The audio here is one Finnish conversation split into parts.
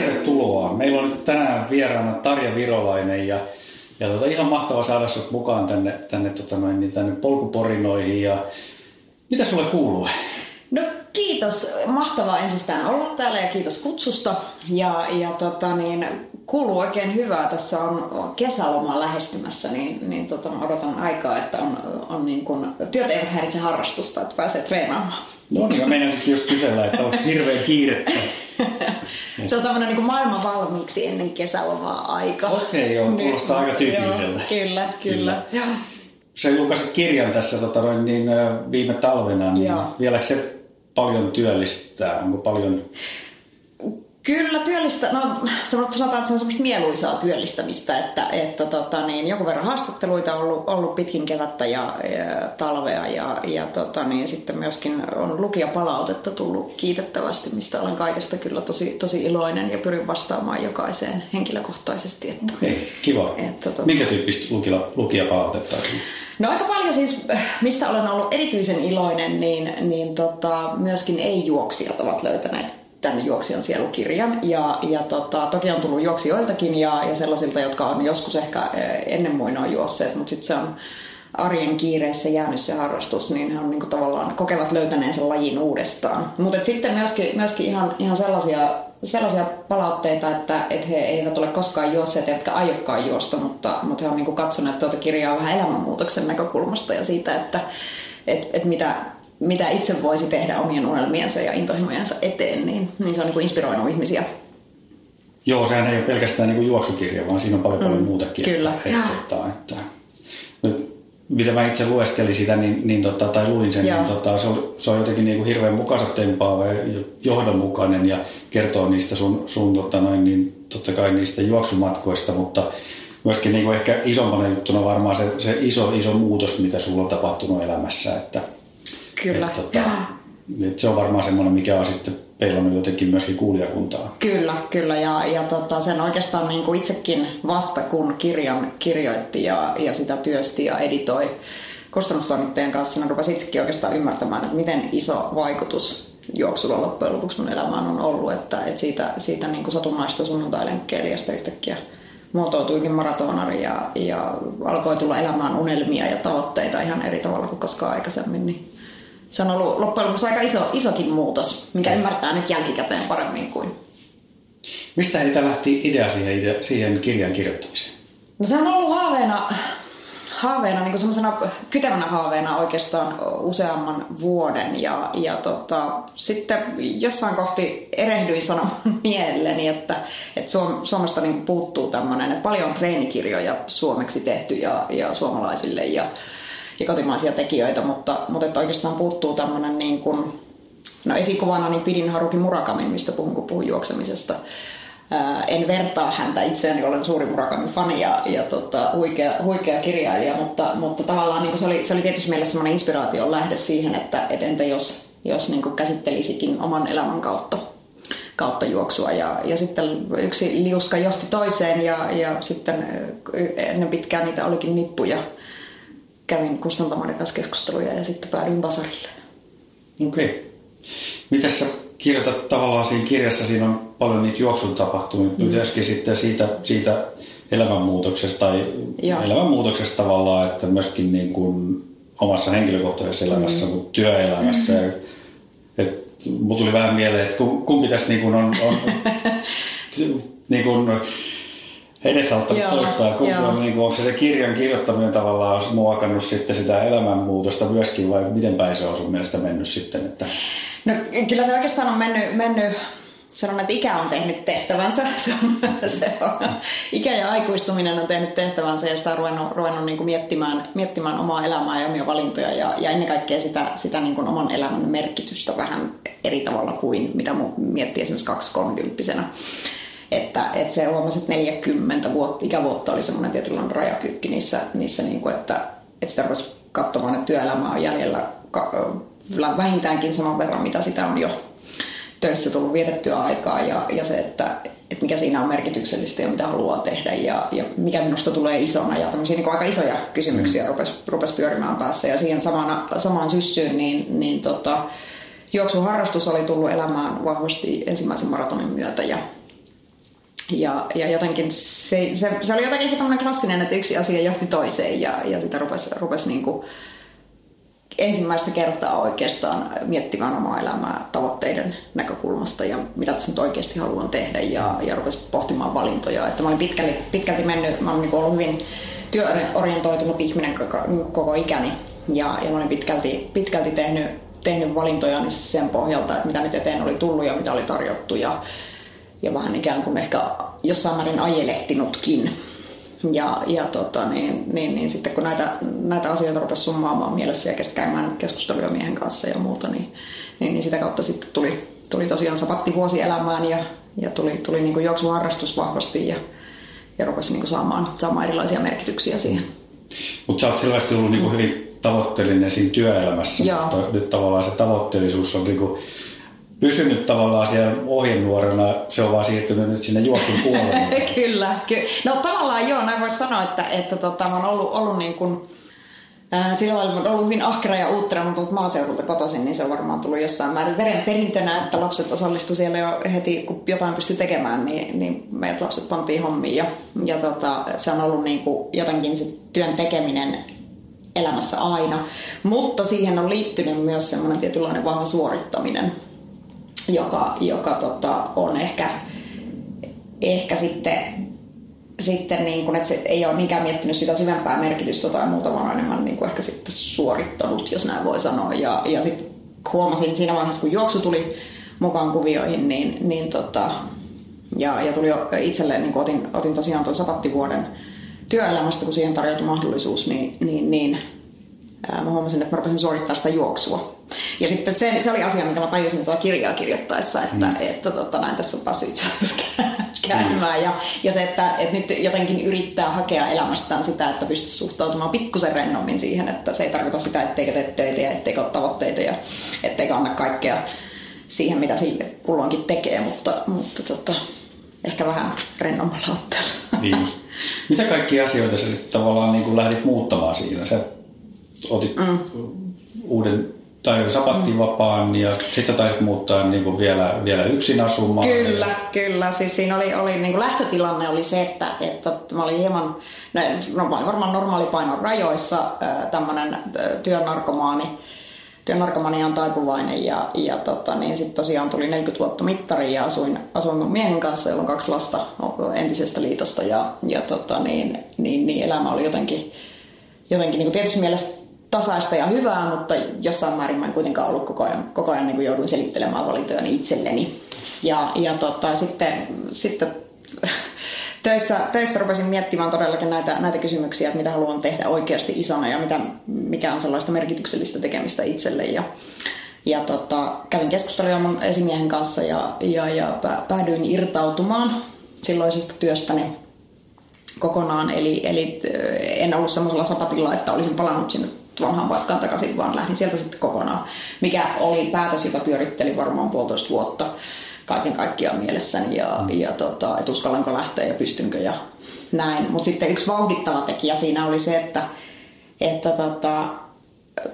tervetuloa. Meillä on nyt tänään vieraana Tarja Virolainen ja, ja tota, ihan mahtava saada sinut mukaan tänne, tänne, tota noin, niin tänne polkuporinoihin. Ja, mitä sulle kuuluu? No kiitos. Mahtavaa ensistään olla täällä ja kiitos kutsusta. Ja, ja tota, niin, kuuluu oikein hyvää. Tässä on kesäloma lähestymässä, niin, niin tota, odotan aikaa, että on, on niin kun, työt eivät häiritse harrastusta, että pääsee treenaamaan. No niin, mä meinasinkin just kysellä, että onko hirveän kiirettä. Se on tämmöinen niin maailman valmiiksi ennen kesälomaa aika. Okei, okay, joo, kuulostaa aika tyypilliseltä. Joo, kyllä, kyllä. kyllä. Sä julkaisit kirjan tässä tota, niin, viime talvena, niin joo. vieläkö se paljon työllistää? Onko paljon Kyllä työllistä, no sanotaan, että se on semmoista mieluisaa työllistämistä, että, että tota, niin, joku verran haastatteluita on ollut, ollut pitkin kevättä ja, ja talvea ja, ja tota, niin, sitten myöskin on lukijapalautetta tullut kiitettävästi, mistä olen kaikesta kyllä tosi, tosi iloinen ja pyrin vastaamaan jokaiseen henkilökohtaisesti. Että, okay, kiva. Että, tota, Minkä tyyppistä lukijapalautetta on? No aika paljon siis, mistä olen ollut erityisen iloinen, niin, niin tota, myöskin ei-juoksijat ovat löytäneet tämän juoksijan sielukirjan. Ja, ja tota, toki on tullut juoksijoiltakin ja, ja sellaisilta, jotka on joskus ehkä eh, ennen muinoa juosseet, mutta sitten se on arjen kiireessä jäänyt se harrastus, niin he on niin kuin tavallaan kokevat löytäneen lajin uudestaan. Mutta sitten myöskin, myöskin ihan, ihan sellaisia, sellaisia palautteita, että, että he eivät ole koskaan juosseet eivätkä aiokkaan juosta, mutta, mutta he on niin kuin katsoneet tuota kirjaa vähän elämänmuutoksen näkökulmasta ja siitä, että et, et mitä, mitä itse voisi tehdä omien unelmiensa ja intohimojensa eteen, niin, niin se on niin kuin inspiroinut ihmisiä. Joo, sehän ei ole pelkästään niin kuin juoksukirja, vaan siinä on paljon, paljon mm, muutakin. Kyllä. Että, että, että, nyt, mitä mä itse lueskelin sitä niin, niin tota, tai luin sen, niin Joo. niin tota, se, on, se on jotenkin niin kuin hirveän mukansa tempaava ja johdonmukainen ja kertoo niistä sun, sun tota noin, niin totta kai niistä juoksumatkoista, mutta myöskin niin kuin ehkä isompana juttuna varmaan se, se iso, iso muutos, mitä sulla on tapahtunut elämässä, että Kyllä. Et, tota, et se on varmaan semmoinen, mikä on sitten peilannut jotenkin myöskin kuulijakuntaa. Kyllä, kyllä. Ja, ja tota, sen oikeastaan niin kuin itsekin vasta kun kirjan kirjoitti ja, ja sitä työsti ja editoi kustannustoimittajan kanssa, niin rupesi itsekin oikeastaan ymmärtämään, että miten iso vaikutus juoksulla loppujen lopuksi mun elämään on ollut, että, että siitä, siitä niin kuin satunnaista sunnuntailenkkeilijästä yhtäkkiä muotoutuikin maratonari ja, ja alkoi tulla elämään unelmia ja tavoitteita ihan eri tavalla kuin koskaan aikaisemmin. Niin se on ollut loppujen lopuksi aika iso, isokin muutos, mikä ymmärtää nyt jälkikäteen paremmin kuin. Mistä heitä lähti idea siihen, siihen kirjan kirjoittamiseen? No se on ollut haaveena, haaveena niin semmoisena kytevänä haaveena oikeastaan useamman vuoden. Ja, ja tota, sitten jossain kohti erehdyin sanomaan mielelläni, että, että Suom, Suomesta niin puuttuu tämmöinen, että paljon on treenikirjoja suomeksi tehty ja, ja suomalaisille. Ja, ja kotimaisia tekijöitä, mutta, mutta että oikeastaan puuttuu tämmöinen niin kuin, no esikuvana niin pidin Haruki Murakamin, mistä puhun, kun puhun juoksemisesta. Ää, en vertaa häntä itseäni, olen suuri Murakamin fani ja, ja tota, huikea, huikea kirjailija, mutta, mutta tavallaan niin se, oli, se oli tietysti meille semmoinen inspiraation lähde siihen, että et entä jos, jos niin käsittelisikin oman elämän kautta kautta juoksua. Ja, ja sitten yksi liuska johti toiseen ja, ja sitten ennen pitkään niitä olikin nippuja kävin kustantamoiden kanssa keskusteluja ja sitten päädyin Basarille. Okei. Okay. Miten sä kirjoitat tavallaan siinä kirjassa, siinä on paljon niitä juoksun tapahtumia, mm. myöskin sitten siitä, siitä elämänmuutoksesta tai Joo. elämänmuutoksesta tavallaan, että myöskin niin kuin omassa henkilökohtaisessa elämässä mm. kuin työelämässä. Mm. Et, mulla tuli vähän mieleen, että kumpi tässä niin kuin on, on niin kuin, edesauttanut joo, toista, että kumpi on, niin kuin, onko se se kirjan kirjoittaminen tavallaan olisi muokannut sitten sitä elämänmuutosta myöskin vai miten päin se on sun mielestä mennyt sitten? Että... No kyllä se oikeastaan on mennyt, mennyt sanon, että ikä on tehnyt tehtävänsä. Se on, se on. Ikä ja aikuistuminen on tehnyt tehtävänsä ja sitä on ruvennut, ruvennut niin kuin miettimään, miettimään omaa elämää ja omia valintoja ja, ja ennen kaikkea sitä, sitä niin kuin oman elämän merkitystä vähän eri tavalla kuin mitä miettii esimerkiksi 230 että, että se huomasi, että 40 vuotta, ikävuotta oli semmoinen tietynlainen rajapyykki niissä, niissä niin kuin, että, että sitä rupesi katsomaan, että työelämä on jäljellä vähintäänkin saman verran, mitä sitä on jo töissä tullut vietettyä aikaa ja, ja se, että, että mikä siinä on merkityksellistä ja mitä haluaa tehdä ja, ja mikä minusta tulee isona ja tämmöisiä niin aika isoja kysymyksiä mm. rupesi, rupesi pyörimään päässä ja siihen samana, samaan syssyyn niin, niin tota, juoksuharrastus oli tullut elämään vahvasti ensimmäisen maratonin myötä ja Ja, ja jotenkin se, se, se oli jotenkin tämmöinen klassinen, että yksi asia johti toiseen ja, ja sitä rupesi, rupesi niin kuin ensimmäistä kertaa oikeastaan miettimään omaa elämää tavoitteiden näkökulmasta ja mitä tässä nyt oikeasti haluan tehdä ja, ja rupesi pohtimaan valintoja. Että mä olin pitkälti, pitkälti mennyt, mä olin niin ollut hyvin työorientoitunut ihminen koko, niin koko ikäni ja, ja mä olin pitkälti, pitkälti tehnyt, tehnyt valintoja sen pohjalta, että mitä nyt eteen oli tullut ja mitä oli tarjottu ja, ja vähän ikään kuin ehkä jossain määrin ajelehtinutkin. Ja, ja tota, niin, niin, niin, sitten kun näitä, näitä asioita rupesi summaamaan mielessä ja käymään keskusteluja miehen kanssa ja muuta, niin, niin, niin sitä kautta sitten tuli, tuli tosiaan sapatti vuosi elämään ja, ja tuli, tuli niin kuin juoksuharrastus vahvasti ja, ja rupesi niin kuin saamaan, saamaan erilaisia merkityksiä siihen. Mutta sä oot selvästi ollut niin kuin hyvin tavoitteellinen siinä työelämässä, Joo. mutta nyt tavallaan se tavoitteellisuus on niin kuin pysynyt tavallaan siellä ohjenuorena, se on vaan siirtynyt nyt sinne juoksun puolelle. kyllä, kyllä. No tavallaan joo, näin voisi sanoa, että, että tota, mä oon ollut, ollut niin kuin, äh, sillä lailla ollut hyvin ahkera ja uuttera, mutta ollut maaseudulta kotoisin, niin se on varmaan tullut jossain määrin verenperintönä, että lapset osallistu siellä jo heti, kun jotain pystyi tekemään, niin, niin meidät lapset pantiin hommiin. Ja, ja tota, se on ollut niin kuin jotenkin se työn tekeminen elämässä aina, mutta siihen on liittynyt myös semmoinen tietynlainen vahva suorittaminen joka, joka tota, on ehkä, ehkä sitten, sitten niin kuin, että se ei ole niinkään miettinyt sitä syvempää merkitystä tai muuta, vaan enemmän niin ehkä sitten suorittanut, jos näin voi sanoa. Ja, ja sitten huomasin siinä vaiheessa, kun juoksu tuli mukaan kuvioihin, niin, niin tota, ja, ja tuli itselleen, niin otin, otin tosiaan tuon sapattivuoden työelämästä, kun siihen tarjoutui mahdollisuus, niin, niin, niin mä huomasin, että mä rupesin suorittaa sitä juoksua. Ja sitten se, se oli asia, mitä mä tajusin tuota kirjaa kirjoittaessa, että, mm. että, että tota, näin tässä on päässyt itse asiassa käymään. Mm. Ja, ja se, että, että nyt jotenkin yrittää hakea elämästään sitä, että pystyisi suhtautumaan pikkusen rennommin siihen, että se ei tarkoita sitä, etteikö tee töitä ja etteikö ole tavoitteita ja etteikö anna kaikkea siihen, mitä sille kulloinkin tekee, mutta, mutta tota, ehkä vähän rennommalla otteella. Niin. Mitä kaikkia asioita sä sitten tavallaan niin lähdit muuttamaan siinä? Sä otit mm. uuden tai sapattivapaan ja sitten taisit muuttaa niin kuin vielä, vielä yksin asumaan. Kyllä, ja... kyllä. Siis siinä oli, oli niin kuin lähtötilanne oli se, että, että mä olin hieman, no, no varmaan normaalipainon rajoissa tämmöinen työnarkomaani, työnarkomania on taipuvainen ja, ja tota, niin sitten tosiaan tuli 40 vuotta mittari ja asuin, asuin mun miehen kanssa, jolla on kaksi lasta entisestä liitosta ja, ja tota, niin, niin, niin, elämä oli jotenkin, jotenkin niin kuin tietysti mielestä tasaista ja hyvää, mutta jossain määrin mä en kuitenkaan ollut koko ajan, koko ajan niin jouduin selittelemään valintojani itselleni. Ja, ja tota, sitten, sitten töissä, töissä rupesin miettimään todellakin näitä, näitä kysymyksiä, että mitä haluan tehdä oikeasti isona ja mitä, mikä on sellaista merkityksellistä tekemistä itselle. Ja, ja tota, kävin keskustelua mun esimiehen kanssa ja, ja, ja päädyin irtautumaan silloisesta työstäni kokonaan. Eli, eli en ollut semmoisella sapatilla, että olisin palannut sinne vanhaan paikkaan takaisin, vaan lähdin sieltä sitten kokonaan. Mikä oli päätös, jota pyörittelin varmaan puolitoista vuotta kaiken kaikkiaan mielessäni ja, mm. ja tota, että uskallanko lähteä ja pystynkö ja näin. Mutta sitten yksi vauhdittava tekijä siinä oli se, että, että tota,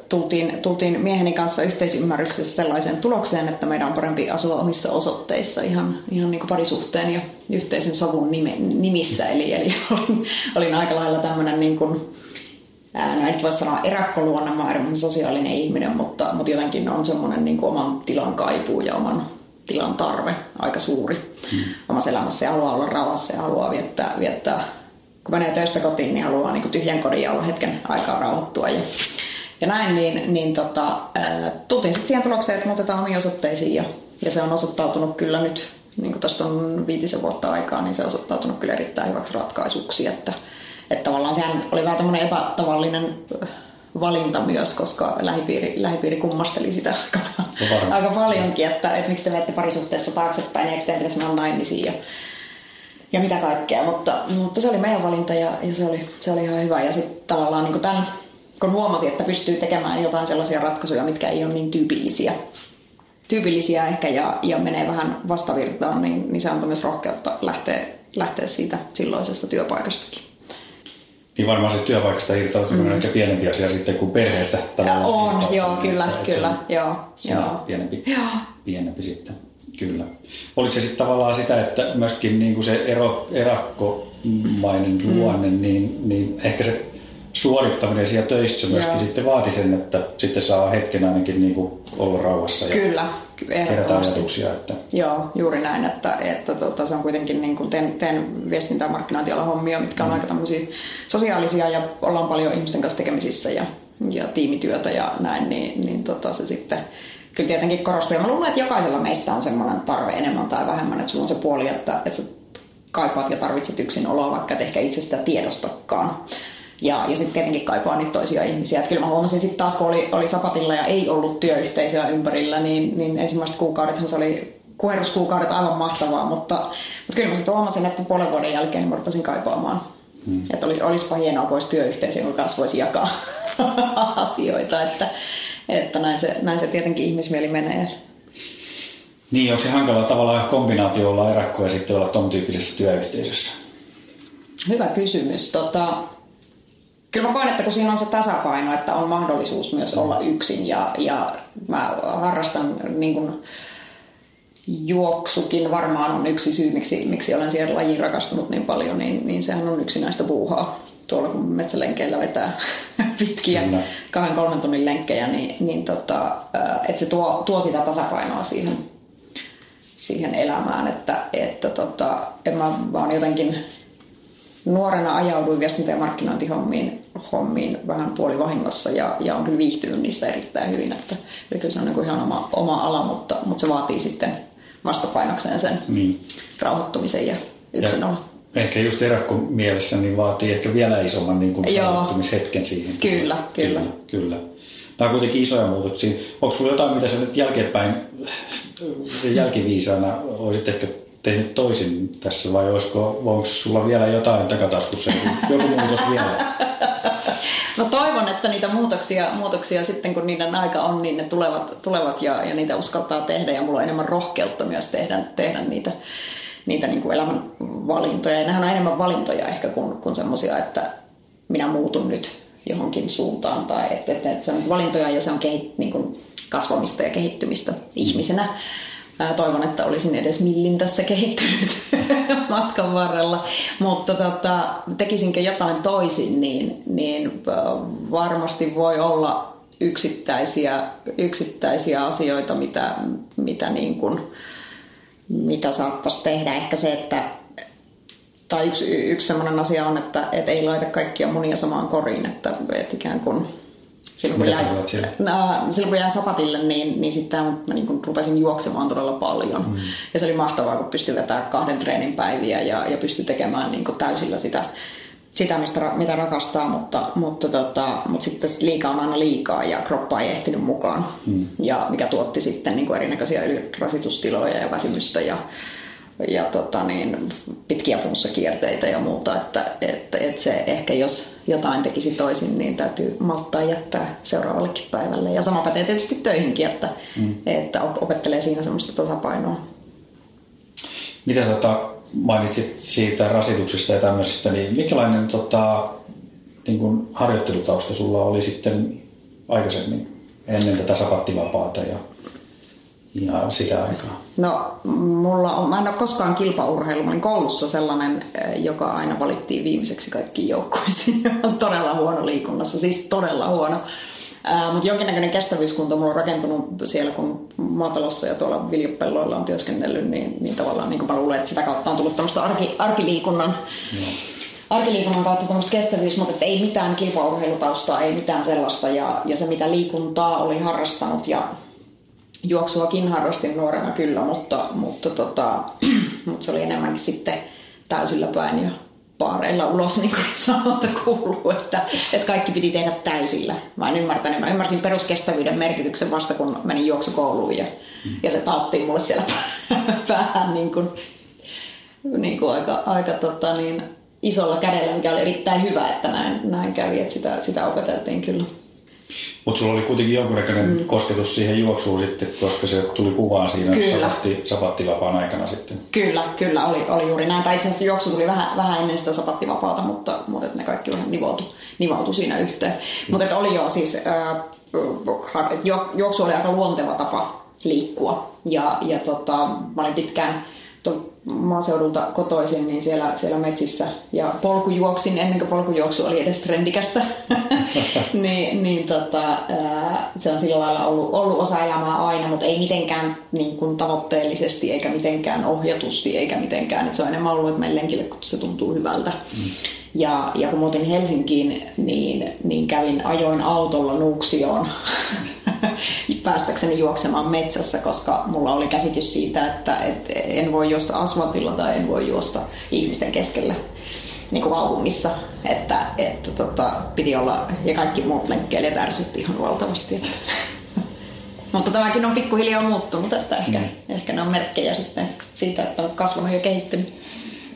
tultiin, tultiin mieheni kanssa yhteisymmärryksessä sellaiseen tulokseen, että meidän on parempi asua omissa osoitteissa ihan, ihan niin kuin parisuhteen ja yhteisen sovun nime, nimissä. Eli, eli olin, olin aika lailla tämmöinen niin kuin, ää, no en voi sanoa eräkkoluonne, mä olen sosiaalinen ihminen, mutta, mutta jotenkin on semmoinen niin kuin oman tilan kaipuu ja oman tilan tarve aika suuri hmm. omassa elämässä ja haluaa olla rauhassa ja haluaa viettää, viettää kun menee töistä kotiin, niin haluaa niin kuin tyhjän kodin ja olla hetken aikaa rauhoittua ja, ja näin, niin, niin tota, tultiin sitten siihen tulokseen, että muutetaan omiin osoitteisiin ja, ja se on osoittautunut kyllä nyt, niin kuin tästä on viitisen vuotta aikaa, niin se on osoittautunut kyllä erittäin hyväksi ratkaisuksi, että, että tavallaan sehän oli vähän tämmöinen epätavallinen äh, valinta myös, koska lähipiiri, lähipiiri kummasteli sitä aika, no aika paljonkin, että, että miksi te menette parisuhteessa taaksepäin, eikö teidän pitäisi mennä naimisiin ja, ja mitä kaikkea, mutta, mutta se oli meidän valinta ja, ja se, oli, se oli ihan hyvä. Ja sitten tavallaan niin tämän, kun huomasi, että pystyy tekemään jotain sellaisia ratkaisuja, mitkä ei ole niin tyypillisiä, tyypillisiä ehkä ja, ja menee vähän vastavirtaan, niin, niin se antoi myös rohkeutta lähteä, lähteä siitä silloisesta työpaikastakin. Niin varmaan se työpaikasta irtautuminen mm. on ehkä pienempi asia sitten kuin perheestä. On, joo, kyllä, kyllä, joo. joo. Pienempi, joo. pienempi sitten. Kyllä. Oliko se sitten tavallaan sitä, että myöskin niin kuin se ero, erakkomainen luonne, mm. niin, niin ehkä se suorittaminen siellä töissä myöskin Joo. sitten vaati sen, että sitten saa hetken ainakin niin kuin olla rauhassa ja Kyllä, kerätä ajatuksia. Että... Joo, juuri näin, että, että tota, se on kuitenkin, niin kuin teen, teen viestintä- ja markkinointialan hommia, mitkä on mm. aika tämmöisiä sosiaalisia ja ollaan paljon ihmisten kanssa tekemisissä ja, ja tiimityötä ja näin, niin, niin tota, se sitten kyllä tietenkin korostuu. Ja mä luulen, että jokaisella meistä on semmoinen tarve enemmän tai vähemmän, että sulla on se puoli, että, että sä kaipaat ja tarvitset yksin oloa, vaikka et ehkä itse sitä tiedostakaan. Ja, ja sitten tietenkin kaipaa niitä toisia ihmisiä. Et kyllä mä huomasin sitten taas, kun oli, oli sapatilla ja ei ollut työyhteisöä ympärillä, niin, niin ensimmäiset kuukaudethan se oli kuheruskuukaudet aivan mahtavaa, mutta, mutta kyllä mä sitten huomasin, että puolen vuoden jälkeen mä rupesin kaipaamaan. Hmm. Että olisi, olisipa hienoa, kun olisi työyhteisö, jonka kanssa voisi jakaa asioita, että, että näin, se, näin se tietenkin ihmismieli menee. Niin, onko se hankala tavallaan kombinaatio olla erakko ja sitten olla tuon tyyppisessä työyhteisössä? Hyvä kysymys. Tota, kyllä mä koen, että kun siinä on se tasapaino, että on mahdollisuus myös olla yksin ja, ja mä harrastan niin kuin, juoksukin varmaan on yksi syy, miksi, miksi olen siihen lajiin rakastunut niin paljon, niin, niin sehän on yksinäistä puuhaa. Tuolla kun metsälenkeillä vetää pitkiä Kyllä. kahden kolmen tunnin lenkkejä, niin, niin tota, että se tuo, tuo sitä tasapainoa siihen, siihen elämään, että, että tota, en mä vaan jotenkin nuorena ajauduin viestintä- ja markkinointihommiin hommiin vähän puolivahingossa ja, ja on kyllä viihtynyt niissä erittäin hyvin. Että, että kyllä se on niin ihan oma, oma ala, mutta, mutta se vaatii sitten vastapainokseen sen niin. rauhoittumisen ja yksinolo. Ehkä just erakko mielessä niin vaatii ehkä vielä isomman niin kuin rauhoittumishetken siihen. Kyllä, kyllä. kyllä. kyllä. Nämä on kuitenkin isoja muutoksia. Onko sinulla jotain, mitä sä nyt jälkeenpäin jälkiviisaana olisit ehkä tehnyt toisin tässä vai olisiko, onko sulla vielä jotain takataskussa, joku muutos vielä? Niitä muutoksia, muutoksia sitten kun niiden aika on, niin ne tulevat, tulevat ja, ja niitä uskaltaa tehdä ja mulla on enemmän rohkeutta myös tehdä, tehdä niitä, niitä niin kuin elämän valintoja. Ja nehän on enemmän valintoja ehkä kuin, kuin semmoisia, että minä muutun nyt johonkin suuntaan tai että, että, että se on valintoja ja se on kehit, niin kuin kasvamista ja kehittymistä ihmisenä. Toivon, että olisin edes millin tässä kehittynyt matkan varrella, mutta tota, tekisinkö jotain toisin, niin, niin varmasti voi olla yksittäisiä, yksittäisiä asioita, mitä, mitä, niin kuin, mitä saattaisi tehdä. Ehkä se, että tai yksi, yksi sellainen asia on, että, että ei laita kaikkia munia samaan koriin, että, että ikään kuin silloin kun, jäin, no, silloin kun jäin sapatille, niin, niin sitten mä niin rupesin juoksemaan todella paljon. Mm. Ja se oli mahtavaa, kun pystyi vetämään kahden treenin päiviä ja, ja pystyi tekemään niin täysillä sitä, sitä mistä, mitä rakastaa, mutta, mutta, tota, mutta sitten liikaa on aina liikaa ja kroppa ei ehtinyt mukaan. Mm. Ja mikä tuotti sitten niin erinäköisiä ylirasitustiloja ja väsymystä ja, ja tota niin, pitkiä flunssakierteitä ja muuta, että, että, että se ehkä jos jotain tekisi toisin, niin täytyy malttaa jättää seuraavallekin päivälle. Ja sama pätee tietysti töihinkin, että, mm. että opettelee siinä semmoista tasapainoa. Mitä tota, mainitsit siitä rasituksesta ja tämmöisestä, niin minkälainen tota, niin kuin harjoittelutausta sulla oli sitten aikaisemmin ennen tätä sapattivapaata ja ja sitä aikaa? No, mulla on, mä en ole koskaan kilpaurheilu. Mä olin koulussa sellainen, eh, joka aina valittiin viimeiseksi kaikkiin joukkoisiin. on todella huono liikunnassa, siis todella huono. Äh, mutta jonkinnäköinen kestävyyskunto mulla on rakentunut siellä, kun maatalossa ja tuolla viljapelloilla on työskennellyt, niin, niin tavallaan niin mä luulen, että sitä kautta on tullut tämmöistä arki, arkiliikunnan, no. arkiliikunnan kautta tämmöistä kestävyys, mutta ei mitään kilpaurheilutaustaa, ei mitään sellaista. Ja, ja se, mitä liikuntaa oli harrastanut ja juoksuakin harrastin nuorena kyllä, mutta, mutta, tota, mutta se oli enemmänkin sitten täysillä päin ja paareilla ulos, niin kuin sanottu kuuluu, että, että kaikki piti tehdä täysillä. Mä en ymmärtänyt. Mä ymmärsin peruskestävyyden merkityksen vasta, kun menin juoksukouluun ja, mm. ja se taattiin mulle siellä päähän niin kuin, niin kuin aika, aika tota, niin, isolla kädellä, mikä oli erittäin hyvä, että näin, näin kävi, että sitä, sitä opeteltiin kyllä. Mutta sulla oli kuitenkin jonkunnäköinen mm. kosketus siihen juoksuun sitten, koska se tuli kuvaan siinä kyllä. Sapatti, sapattivapaan aikana sitten. Kyllä, kyllä oli, oli juuri näin. Tai itse asiassa juoksu tuli vähän, vähän ennen sitä sapattivapaata, mutta, mutta ne kaikki vähän nivoutui, nivoutui siinä yhteen. Mm. Mutta oli jo siis, äh, juoksu oli aika luonteva tapa liikkua. Ja, ja tota, mä olin pitkään maaseudulta kotoisin, niin siellä, siellä metsissä ja polkujuoksin ennen kuin polkujuoksu oli edes trendikästä. niin, niin tota, se on sillä lailla ollut, ollut osa elämää aina, mutta ei mitenkään niin kuin tavoitteellisesti eikä mitenkään ohjatusti eikä mitenkään. Se on enemmän ollut, että meidän lenkille, kun se tuntuu hyvältä. Mm. Ja, ja kun muutin Helsinkiin, niin, niin kävin, ajoin autolla Nuuksioon päästäkseni juoksemaan metsässä, koska mulla oli käsitys siitä, että, että en voi juosta asfaltilla tai en voi juosta ihmisten keskellä niin kuin kaupungissa, että, että tota, piti olla, ja kaikki muut lenkkeilijät ärsytti ihan valtavasti. Mutta tämäkin on pikkuhiljaa muuttunut, että ehkä, mm. ehkä ne on merkkejä sitten siitä, että on kasvanut ja kehittynyt.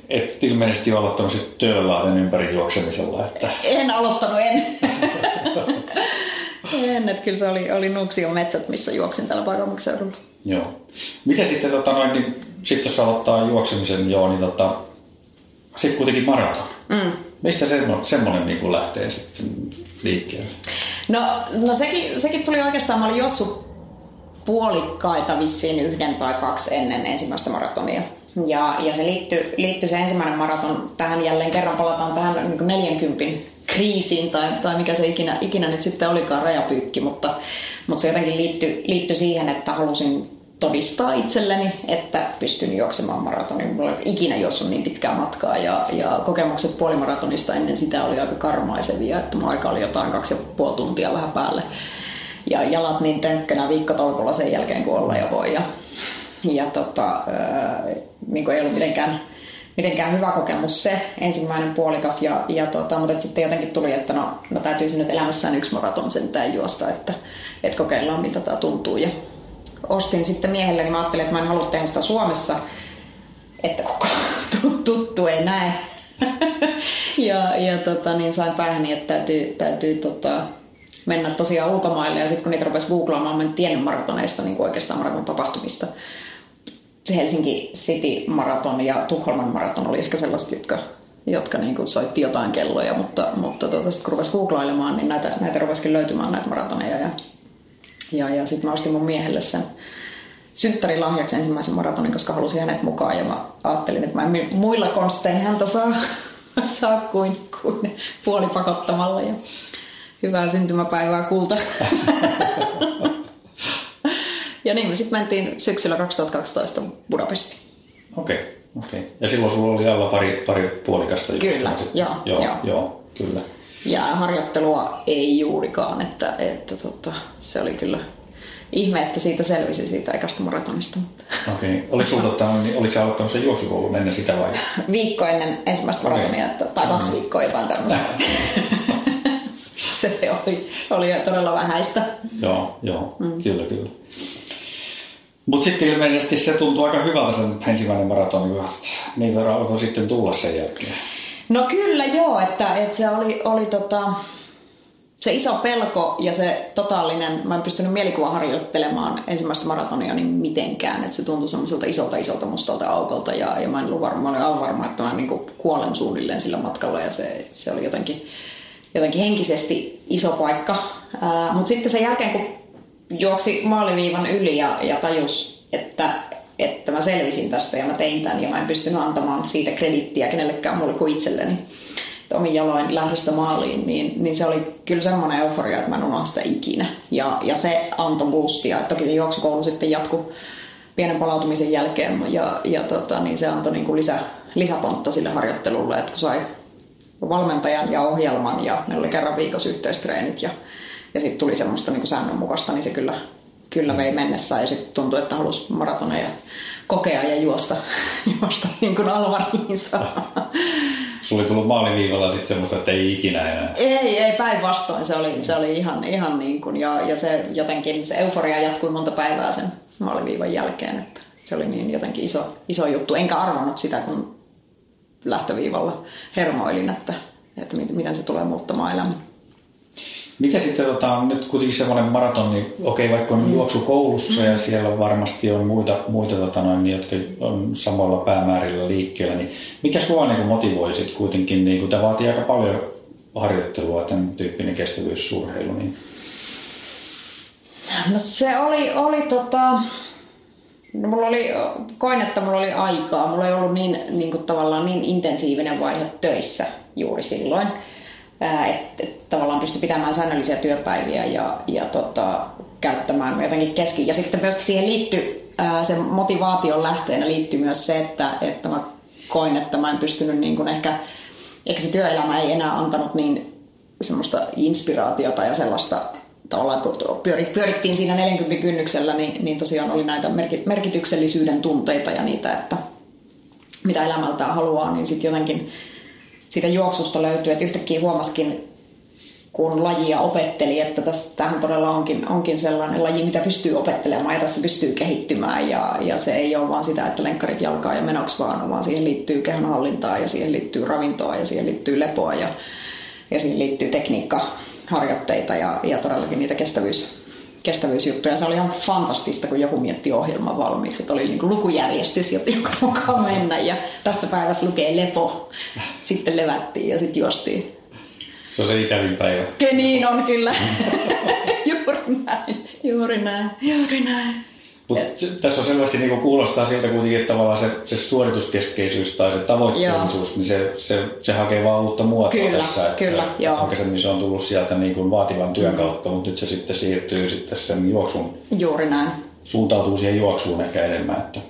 Et ilmeisesti aloittanut sitten Töölölahden ympäri juoksemisella. Että... En aloittanut, en. en, että kyllä se oli, oli Nuuksion metsät, missä juoksin täällä pääkaupunkiseudulla. Joo. Mitä sitten, tota, noin, niin, sit jos aloittaa juoksemisen joo, niin tota, sitten kuitenkin maraton. Mm. Mistä semmoinen, semmoinen niin lähtee sitten liikkeelle? No, no sekin, sekin tuli oikeastaan, mä olin juossut puolikkaita vissiin yhden tai kaksi ennen ensimmäistä maratonia. Ja, ja se liittyy, liittyy se ensimmäinen maraton tähän jälleen kerran, palataan tähän niin 40 kriisiin tai, tai mikä se ikinä, ikinä nyt sitten olikaan rajapyykki, mutta, mutta se jotenkin liittyi, liittyi siihen, että halusin todistaa itselleni, että pystyn juoksemaan maratonin. Mulla ei ikinä juossut niin pitkää matkaa ja, ja kokemukset puolimaratonista ennen sitä oli aika karmaisevia, että mun aika oli jotain kaksi ja puoli tuntia vähän päälle. Ja jalat niin tönkkönä viikkotolkulla sen jälkeen, kun olla ja voi. Ja, ja tota, niin ei ollut mitenkään, mitenkään hyvä kokemus se ensimmäinen puolikas. Ja, ja tota, mutta sitten jotenkin tuli, että no, no täytyisi nyt elämässään yksi maraton sentään juosta, että, että kokeillaan miltä tämä tuntuu. Ja ostin sitten miehelle, niin mä ajattelin, että mä en halua tehdä sitä Suomessa, että kuka tuttu ei näe. ja ja tota, niin sain päähäni, että täytyy, täytyy tota, mennä tosiaan ulkomaille. Ja sitten kun niitä rupesi googlaamaan, mä en tiennyt maratoneista, niin oikeastaan maraton tapahtumista. Helsinki City Maraton ja Tukholman Maraton oli ehkä sellaiset, jotka, jotka niin kuin soitti jotain kelloja, mutta, mutta tuota, sitten kun rupesi googlailemaan, niin näitä, näitä rupesikin löytymään näitä maratoneja. Ja, ja, ja sitten mä ostin mun miehelle sen synttärin lahjaksi ensimmäisen maratonin, koska halusin hänet mukaan ja mä ajattelin, että mä en muilla konstein häntä saa, saa kuin, kuin puolipakottamalla ja hyvää syntymäpäivää kulta. ja niin me sitten mentiin syksyllä 2012 Budapestiin. Okei, okay, okei. Okay. Ja silloin sulla oli alla pari, pari puolikasta Kyllä, joo, joo, joo. joo, kyllä. Ja harjoittelua ei juurikaan, että, että tota, se oli kyllä ihme, että siitä selvisi siitä ekasta maratonista. Okei. Okay. Oliko, sulta, tota, niin, oliko sä aloittanut sen juoksukoulun ennen sitä vai? Viikko ennen ensimmäistä maratonia, okay. tai kaksi viikkoa jotain tämmöistä. se oli, oli todella vähäistä. Joo, joo, mm. kyllä, kyllä. Mutta sitten ilmeisesti se tuntuu aika hyvältä sen ensimmäinen maratoni, niitä alkoi sitten tulla sen jälkeen. No kyllä joo, että, että se oli, oli tota, se iso pelko ja se totaalinen, mä en pystynyt mielikuva harjoittelemaan ensimmäistä maratonia niin mitenkään, että se tuntui semmoiselta isolta isolta mustalta aukolta ja, ja mä en ollut varma, mä olin varma, että mä niin kuolen suunnilleen sillä matkalla ja se, se oli jotenkin, jotenkin henkisesti iso paikka. Mutta sitten sen jälkeen, kun juoksi maaliviivan yli ja, ja tajus, että, että mä selvisin tästä ja mä tein tämän ja mä en pystynyt antamaan siitä kredittiä kenellekään mulle kuin itselleni omin jaloin lähdöstä maaliin, niin, niin se oli kyllä semmoinen euforia, että mä en unohda sitä ikinä. Ja, ja se antoi boostia. Toki se juoksukoulu sitten jatkui pienen palautumisen jälkeen ja, ja tota, niin se antoi niin kuin lisä, lisäpontta sille harjoittelulle, että kun sai valmentajan ja ohjelman ja ne oli kerran viikossa yhteistreenit ja, ja sitten tuli semmoista niin säännönmukaista, niin se kyllä, kyllä vei mennessä ja sitten tuntui, että halusi maratoneja kokea ja juosta, juosta niin kuin alvariinsa. Sulla oli tullut maaliviivalla sitten semmoista, että ei ikinä enää. Ei, ei päinvastoin. Se oli, se oli ihan, ihan niin kuin, ja, ja se jotenkin, se euforia jatkui monta päivää sen maaliviivan jälkeen, että se oli niin jotenkin iso, iso juttu. Enkä arvannut sitä, kun lähtöviivalla hermoilin, että, että miten se tulee muuttamaan elämän. Mitä sitten, tota, nyt kuitenkin semmoinen maraton, niin okei, vaikka on juoksu koulussa ja siellä varmasti on muita, muita tota noin, niin, jotka on samoilla päämäärillä liikkeellä, niin mikä sua niin motivoi sitten kuitenkin, niin kun tämä vaatii aika paljon harjoittelua, tämän tyyppinen kestävyyssurheilu, niin? No se oli, oli tota, no mulla oli, koin, että mulla oli aikaa. Mulla ei ollut niin, niin kuin tavallaan niin intensiivinen vaihe töissä juuri silloin. Että et, tavallaan pystyi pitämään säännöllisiä työpäiviä ja, ja tota, käyttämään jotenkin keski. Ja sitten myöskin siihen liittyy, ää, sen motivaation lähteenä liittyy myös se, että, että mä koin, että mä en pystynyt niin kuin ehkä, ehkä se työelämä ei enää antanut niin semmoista inspiraatiota ja sellaista tavallaan, kun pyörittiin siinä 40 kynnyksellä, niin, niin tosiaan oli näitä merkityksellisyyden tunteita ja niitä, että mitä elämältä haluaa, niin sitten jotenkin siitä juoksusta löytyy, että yhtäkkiä huomaskin, kun lajia opetteli, että tämähän todella onkin, onkin sellainen laji, mitä pystyy opettelemaan ja tässä pystyy kehittymään ja, ja se ei ole vaan sitä, että lenkkarit jalkaa ja menoksi vaan, vaan siihen liittyy kehonhallintaa ja siihen liittyy ravintoa ja siihen liittyy lepoa ja, ja siihen liittyy tekniikkaharjoitteita ja, ja todellakin niitä kestävyys, kestävyysjuttuja. Se oli ihan fantastista, kun joku mietti ohjelman valmiiksi. Että oli niin kuin lukujärjestys, joka mukaan mennä. Ja tässä päivässä lukee lepo. Sitten levättiin ja sitten juostiin. Se on se ikävin päivä. Ke niin on kyllä. juuri näin, juuri näin, juuri näin. Mut tässä on selvästi niin kuulostaa siltä kuitenkin, että tavallaan se, se suorituskeskeisyys tai se tavoitteellisuus, niin se, se, se hakee vaan uutta muotoa kyllä, tässä. Että kyllä, joo. Aikaisemmin se on tullut sieltä niin kuin vaativan työn mm. kautta, mutta nyt se sitten siirtyy sitten sen juoksun. Juuri näin. Suuntautuu siihen juoksuun ehkä enemmän, että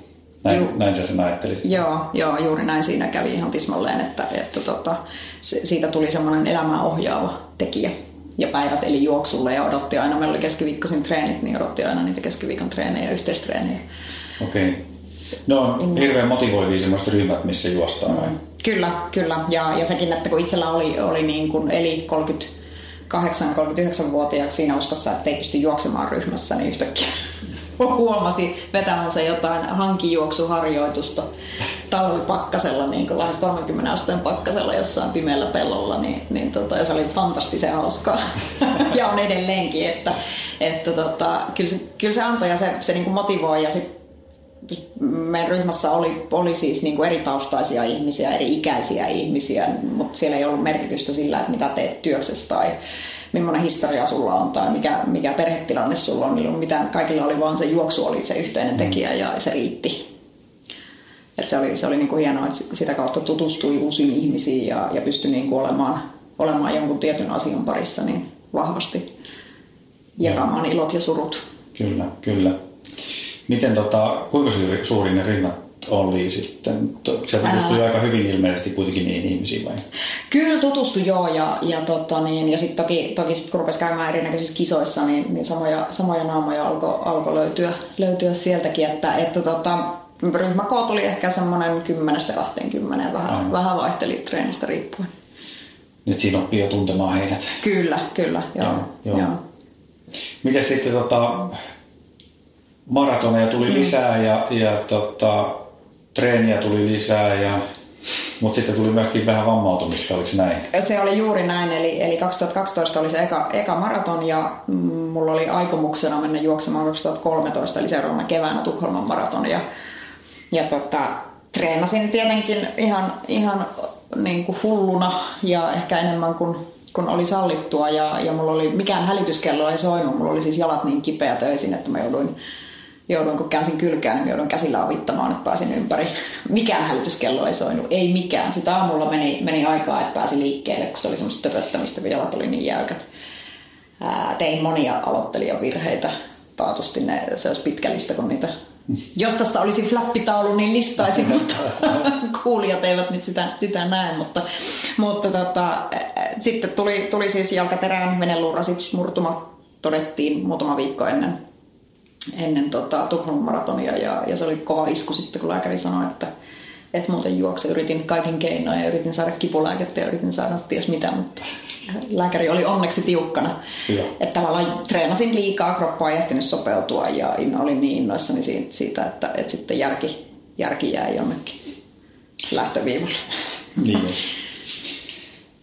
näin, Ju- näin sä sen ajattelisit. Joo, joo, juuri näin siinä kävi ihan tismalleen, että, että tota, se, siitä tuli semmoinen elämää ohjaava tekijä ja päivät eli juoksulle ja odotti aina, meillä oli keskiviikkoisin treenit, niin odotti aina niitä keskiviikon treenejä ja yhteistreenejä. Okei. Okay. No on hirveän motivoivia semmoista ryhmät, missä juostaan vai? Kyllä, kyllä. Ja, ja sekin, että kun itsellä oli, oli niin kuin, eli 38-39-vuotiaaksi siinä uskossa, että ei pysty juoksemaan ryhmässä, niin yhtäkkiä huomasi vetämänsä jotain hankijuoksuharjoitusta talvipakkasella, niin kuin lähes 30 asteen pakkasella jossain pimeällä pellolla, niin, niin tota, ja se oli fantastisen hauskaa. ja on edelleenkin, että, että tota, kyllä, se, kyllä se antoi ja se, se niin kuin motivoi ja sit meidän ryhmässä oli, oli siis niin kuin eri taustaisia ihmisiä, eri ikäisiä ihmisiä, mutta siellä ei ollut merkitystä sillä, että mitä teet työksessä tai millainen historia sulla on tai mikä, mikä perhetilanne sulla on. Mitään, kaikilla oli vaan se juoksu oli se yhteinen tekijä ja se riitti. Et se oli, se oli niin kuin hienoa, että sitä kautta tutustui uusiin ihmisiin ja, ja pystyi niin kuin olemaan, olemaan jonkun tietyn asian parissa niin vahvasti jakamaan ja. ilot ja surut. Kyllä, kyllä. Miten tota, kuinka suuri, suuri ne ryhmät oli sitten? Se tutustui Ää... aika hyvin ilmeisesti kuitenkin niin ihmisiin vai? Kyllä tutustui joo ja, ja, tota niin, ja sitten toki, toki sit, kun rupesi käymään erinäköisissä kisoissa, niin, niin samoja, samoja naamoja alkoi alko löytyä, löytyä sieltäkin, että, että tota, ryhmäkoot oli ehkä semmoinen 10-20, vähän, vähän vaihteli treenistä riippuen. Nyt siinä oppii jo tuntemaan heidät. Kyllä, kyllä, joo. joo, joo. joo. Miten sitten tota, maratoneja tuli mm. lisää ja, ja tota, treeniä tuli lisää ja mutta sitten tuli myöskin vähän vammautumista, oliko se näin? Se oli juuri näin, eli, eli 2012 oli se eka, eka maraton ja mm, mulla oli aikomuksena mennä juoksemaan 2013, eli seuraavana keväänä Tukholman maraton. Ja, ja tota, treenasin tietenkin ihan, ihan niin kuin hulluna ja ehkä enemmän kuin, kuin oli sallittua ja, ja mulla oli, mikään hälytyskello ei soinut, mulla oli siis jalat niin kipeät öisin, että mä jouduin jouduin, kun käänsin kylkään, niin joudun käsillä avittamaan, että pääsin ympäri. Mikään hälytyskello ei soinut, ei mikään. Sitä aamulla meni, meni aikaa, että pääsi liikkeelle, kun se oli semmoista töpöttämistä, kun jalat oli niin jäykät. Ää, tein monia aloittelijavirheitä. Taatusti ne, se olisi pitkä lista, kun niitä jos tässä olisi flappitaulu, niin listaisin, mutta kuulijat eivät nyt sitä, sitä näe. Mutta, mutta tota, sitten tuli, tuli siis jalkaterään veneluurasitysmurtuma, todettiin muutama viikko ennen ennen tota, Tukholman maratonia ja, ja, se oli kova isku sitten, kun lääkäri sanoi, että et muuten juokse. Yritin kaikin keinoin ja yritin saada kipulääkettä ja yritin saada ties mitä, mutta lääkäri oli onneksi tiukkana. Hyvä. Että tavallaan treenasin liikaa, kroppa ei ehtinyt sopeutua ja olin niin innoissani siitä, siitä että, että sitten järki, järki jäi jonnekin lähtöviivalle. Niin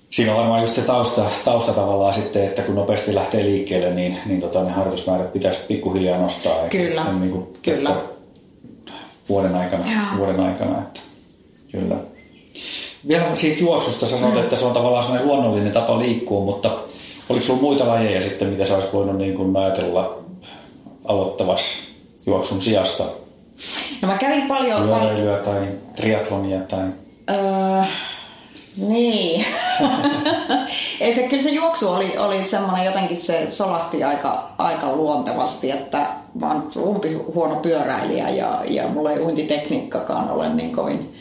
siinä on varmaan just se tausta, tausta tavallaan sitten, että kun nopeasti lähtee liikkeelle, niin, niin tota, ne harjoitusmäärät pitäisi pikkuhiljaa nostaa. Kyllä, sitten, niin kuin, kyllä. Vuoden aikana, vuoden aikana että, kyllä. Vielä siitä juoksusta, sanoit, mm. että se on tavallaan sellainen luonnollinen tapa liikkua, mutta oliko sulla muita lajeja sitten, mitä sä olisit voinut niin kuin ajatella aloittavas juoksun sijasta? No mä kävin paljon... Pyöräilyä tai triatlonia tai... Öö, niin. Ei se, kyllä se juoksu oli, oli semmoinen jotenkin se solahti aika, aika luontevasti, että mä oon umpi huono pyöräilijä ja, ja mulla ei uintitekniikkakaan ole niin kovin,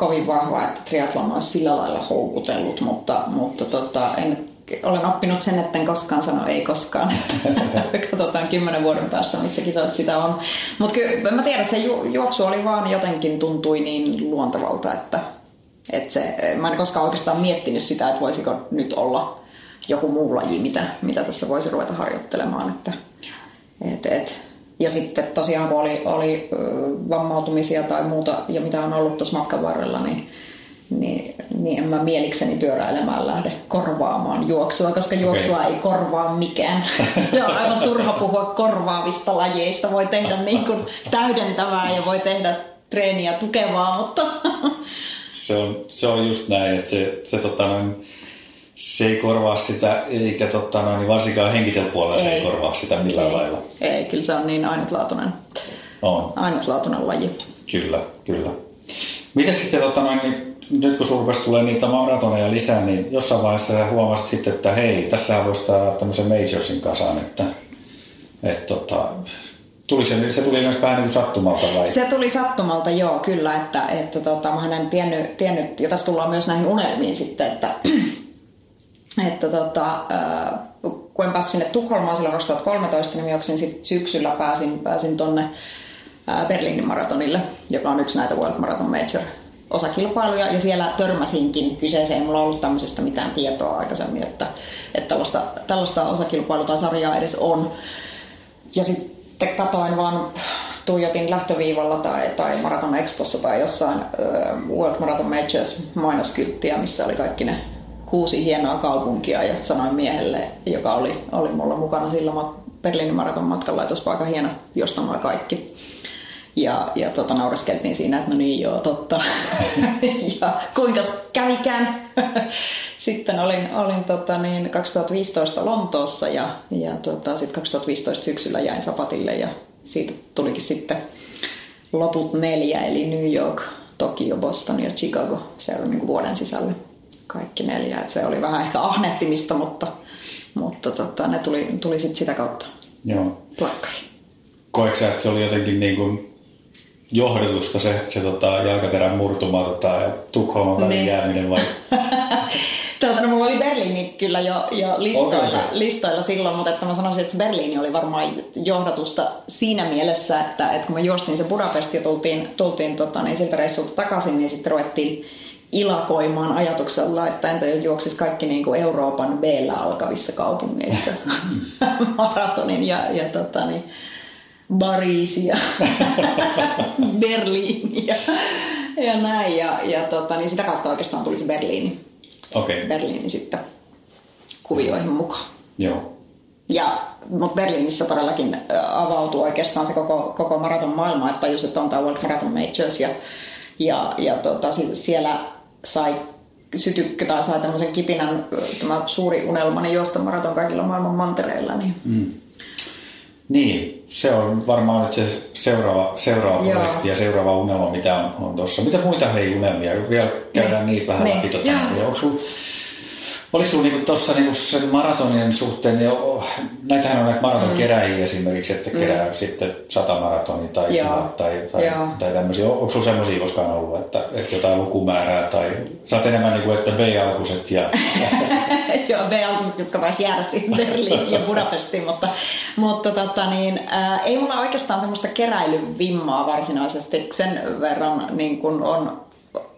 kovin vahva, että triathlon olisi sillä lailla houkutellut, mutta, mutta tota, en, olen oppinut sen, että en koskaan sano ei koskaan. Katsotaan kymmenen vuoden päästä, missä kisoissa sitä on. Mutta kyllä mä tiedän, se ju, juoksu oli vaan jotenkin tuntui niin luontevalta, että, että se, mä en koskaan oikeastaan miettinyt sitä, että voisiko nyt olla joku muu laji, mitä, mitä tässä voisi ruveta harjoittelemaan. Että, et, et. Ja sitten tosiaan kun oli, oli vammautumisia tai muuta ja mitä on ollut tuossa matkan varrella, niin niin, niin en mä mielikseni pyöräilemään lähde korvaamaan juoksua, koska juoksua okay. ei korvaa mikään. ja on aivan turha puhua korvaavista lajeista. Voi tehdä niin kuin täydentävää ja voi tehdä treeniä tukevaa, mutta... se, on, se on just näin, että se, se, tota, noin, se ei korvaa sitä, eikä tota, noin, varsinkaan henkisellä puolella ei. se ei korvaa sitä millään ei. lailla. Ei, kyllä se on niin ainutlaatuinen, on. ainutlaatuinen laji. Kyllä, kyllä. Miten sitten tota, noin, niin nyt kun sinulla tulee niitä maratoneja lisää, niin jossain vaiheessa sä huomasit sitten, että hei, tässä voisi saada tämmöisen majorsin kasaan, että, että tota, Tuli se, se tuli myös vähän niin kuin sattumalta vai? Se tuli sattumalta, joo, kyllä. Että, että tota, mä en tiennyt, tiennyt, ja tässä tullaan myös näihin unelmiin sitten, että, että tota, kun en päässyt sinne Tukholmaan silloin 2013, niin juoksin sitten syksyllä pääsin, pääsin tonne Berliinin maratonille, joka on yksi näitä World Marathon Major osakilpailuja ja siellä törmäsinkin kyseeseen. Mulla ollut tämmöisestä mitään tietoa aikaisemmin, että, että tällaista, tällaista osakilpailua tai sarjaa edes on. Ja sitten katoin vaan, tuijotin lähtöviivalla tai, tai Marathon Expossa tai jossain uh, World Marathon Majors mainoskylttiä, missä oli kaikki ne kuusi hienoa kaupunkia ja sanoin miehelle, joka oli, oli mulla mukana sillä Berliinin maraton matkalla, että olisipa aika hieno jostamaan kaikki ja, ja tota, naureskeltiin siinä, että no niin joo, totta. ja kuinka kävikään. sitten olin, olin tota, niin 2015 Lontoossa ja, ja tota, sitten 2015 syksyllä jäin sapatille ja siitä tulikin sitten loput neljä, eli New York, Tokyo, Boston ja Chicago se oli niin vuoden sisällä kaikki neljä. Et se oli vähän ehkä ahnehtimista, mutta, mutta tota, ne tuli, tuli sit sitä kautta Joo. plakkari. Koetko että se oli jotenkin niin kuin johdatusta se, se tota, jalkaterän murtuma tota, ja Tukholman välin niin. jääminen vai? Tuota, no, mulla oli Berliini kyllä jo, jo listoilla, okay. listoilla silloin, mutta että mä sanoisin, että se Berliini oli varmaan johdatusta siinä mielessä, että, että kun me juostiin se Budapest ja tultiin, tultiin tota, niin siltä reissulta takaisin, niin sitten ruvettiin ilakoimaan ajatuksella, että entä jos juoksisi kaikki niin kuin Euroopan b alkavissa kaupungeissa maratonin ja, ja tota, niin, Barisi ja Berliini ja, näin. Ja, ja tota, niin sitä kautta oikeastaan tuli se Berliini. Okay. Berliini sitten kuvioihin mukaan. Joo. Ja, mutta Berliinissä todellakin avautui oikeastaan se koko, koko maraton maailma, että just että on tämä World Marathon Majors ja, ja, ja tota, siellä sai sytykkö tai sai tämmöisen kipinän, tämä suuri unelmani juosta maraton kaikilla maailman mantereilla. Niin mm. Niin, se on varmaan nyt se seuraava, seuraava projekti ja seuraava unelma, mitä on, on tuossa. Mitä muita hei unelmia? Vielä käydään niin. niitä vähän niin. läpi. Tota, onko sulla Oliko sinulla niinku tuossa niinku sen maratonien suhteen, niin näitähän on näitä maratonkeräjiä mm. esimerkiksi, että kerää mm. sitten sata maratonia tai tuhat tai, tai, tai tämmöisiä. Onko sinulla semmoisia koskaan ollut, että, että jotain lukumäärää tai sä oot enemmän niin kuin, että B-alkuset ja... Joo, B-alkuset, jotka taisi jäädä siihen Berliiniin ja Budapestiin, mutta, mutta tota, niin, ää, ei mulla oikeastaan semmoista keräilyvimmaa varsinaisesti. Sen verran niin kun on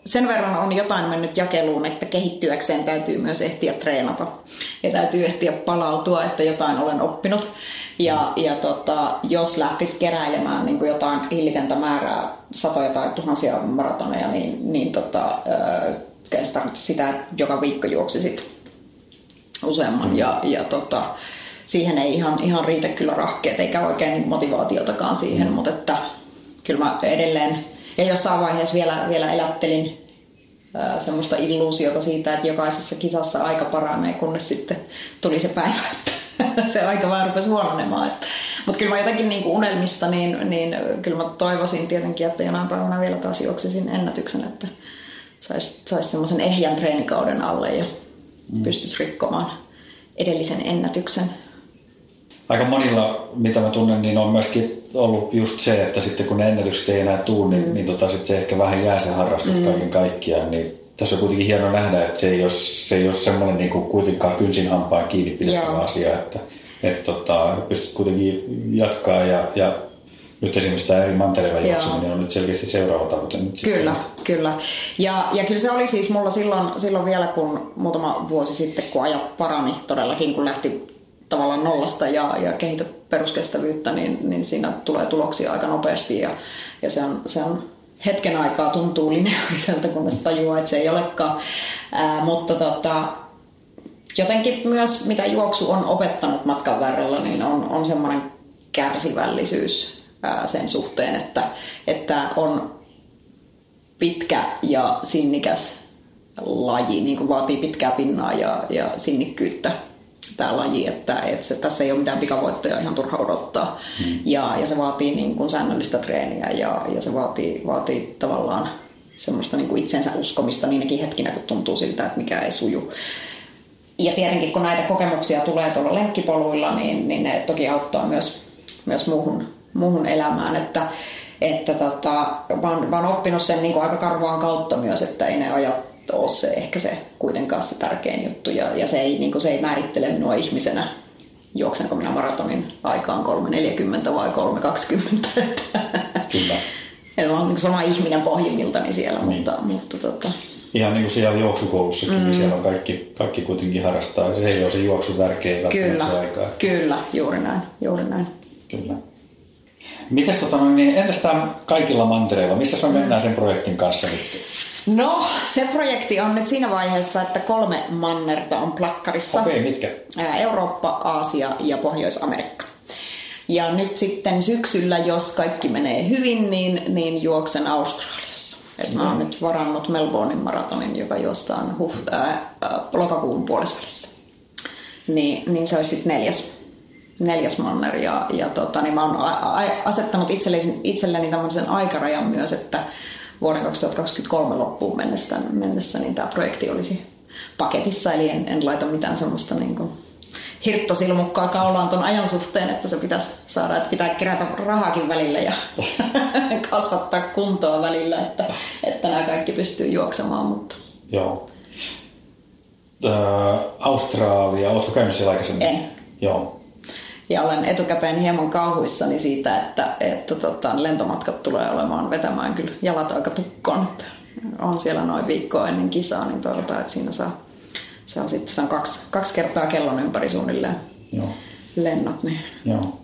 sen verran on jotain mennyt jakeluun, että kehittyäkseen täytyy myös ehtiä treenata. Ja täytyy ehtiä palautua, että jotain olen oppinut. Ja, ja tota, jos lähtisi keräilemään niin kuin jotain hillitöntä määrää, satoja tai tuhansia maratoneja, niin, niin tota, tarkoittaisi sitä, joka viikko juoksisit useamman. Ja, ja tota, siihen ei ihan, ihan riitä kyllä rahkeet eikä oikein niin motivaatiotakaan siihen, mutta että kyllä mä edelleen ja jossain vaiheessa vielä, vielä elättelin ää, semmoista illuusiota siitä, että jokaisessa kisassa aika paranee, kunnes sitten tuli se päivä, että se aika vaan rupesi huononemaan. Mutta kyllä mä jotenkin niin kuin unelmista, niin, niin kyllä mä toivoisin tietenkin, että jonain päivänä vielä taas juoksisin ennätyksen, että saisi sais semmoisen ehjän treenikauden alle ja mm. pystyisi rikkomaan edellisen ennätyksen. Aika monilla, mitä mä tunnen, niin on myöskin ollut just se, että sitten kun ne ennätykset ei enää tule, niin, mm. niin tota, sit se ehkä vähän jää se harrastus mm. kaiken kaikkiaan. Niin tässä on kuitenkin hieno nähdä, että se ei ole, se ei ole semmoinen niin kuin kuitenkaan kynsin hampaan kiinni pidettävä asia, että, että tota, pystyt kuitenkin jatkaa ja, ja nyt esimerkiksi tämä eri mantereilla juokseminen on nyt selkeästi seuraava tavoite. Nyt kyllä, sitten. kyllä. Ja, ja kyllä se oli siis mulla silloin, silloin vielä, kun muutama vuosi sitten, kun ajat parani todellakin, kun lähti tavallaan nollasta ja, ja kehitä peruskestävyyttä, niin, niin siinä tulee tuloksia aika nopeasti ja, ja se, on, se on hetken aikaa tuntuu lineaariselta, kunnes tajuaa, että se ei olekaan. Ää, mutta tota, jotenkin myös mitä juoksu on opettanut matkan varrella, niin on, on semmoinen kärsivällisyys ää, sen suhteen, että, että on pitkä ja sinnikäs laji, niin kuin vaatii pitkää pinnaa ja, ja sinnikkyyttä tämä laji, että, että se, tässä ei ole mitään pikavoittoja ihan turha odottaa. Hmm. Ja, ja se vaatii niin kuin säännöllistä treeniä ja, ja se vaatii, vaatii tavallaan semmoista niin kuin itsensä uskomista niinkin hetkinä, kun tuntuu siltä, että mikä ei suju. Ja tietenkin kun näitä kokemuksia tulee tuolla lenkkipoluilla, niin, niin ne toki auttaa myös, myös muuhun, muuhun elämään. Että, että tota, mä, oon, mä oon oppinut sen niin kuin aika karvaan kautta myös, että ei ne ajat ole se ehkä se kuitenkaan se tärkein juttu ja, ja se, ei, niin kuin, se ei määrittele minua ihmisenä juoksenko minä maratonin aikaan 3.40 vai 3.20. Kyllä. En ole niin sama ihminen pohjimmiltani siellä, niin. mutta, mutta tota... Ihan niin kuin siellä juoksukoulussakin, mm. niin siellä on kaikki, kaikki kuitenkin harrastaa. Se heillä on se juoksu tärkeä kyllä, se aikaa. Kyllä, juuri näin. Juuri näin. Kyllä. Mites tota, niin entäs tämä kaikilla mantereilla? Missä me mennään sen projektin kanssa nyt? No, se projekti on nyt siinä vaiheessa, että kolme mannerta on plakkarissa. Okei, okay, mitkä? Eurooppa, Aasia ja Pohjois-Amerikka. Ja nyt sitten syksyllä, jos kaikki menee hyvin, niin, niin juoksen Australiassa. Et mä oon mm. nyt varannut Melbournein maratonin, joka juostaan huh, ää, ää, lokakuun puolesvälissä. Niin, niin se olisi sitten neljäs, neljäs manner. Ja, ja tota, niin mä oon asettanut itselleni, itselleni tämmöisen aikarajan myös, että vuoden 2023 loppuun mennessä, mennessä niin tämä projekti olisi paketissa, eli en, en laita mitään semmoista niin kuin hirttosilmukkaa kaulaan ton ajan suhteen, että se pitäisi saada, että pitää kerätä rahaakin välillä ja kasvattaa kuntoa välillä, että, että nämä kaikki pystyy juoksemaan. Mutta... Joo. Äh, Australia, oletko käynyt siellä aikaisemmin? En. Joo. Ja olen etukäteen hieman kauhuissani siitä, että, että tota, lentomatkat tulee olemaan vetämään kyllä jalat aika tukkoon. Että on siellä noin viikkoa ennen kisaa, niin toivotaan, että siinä saa, saa sitten, se on kaksi, kaksi kertaa kellon ympäri suunnilleen joo. lennot. Niin. Joo.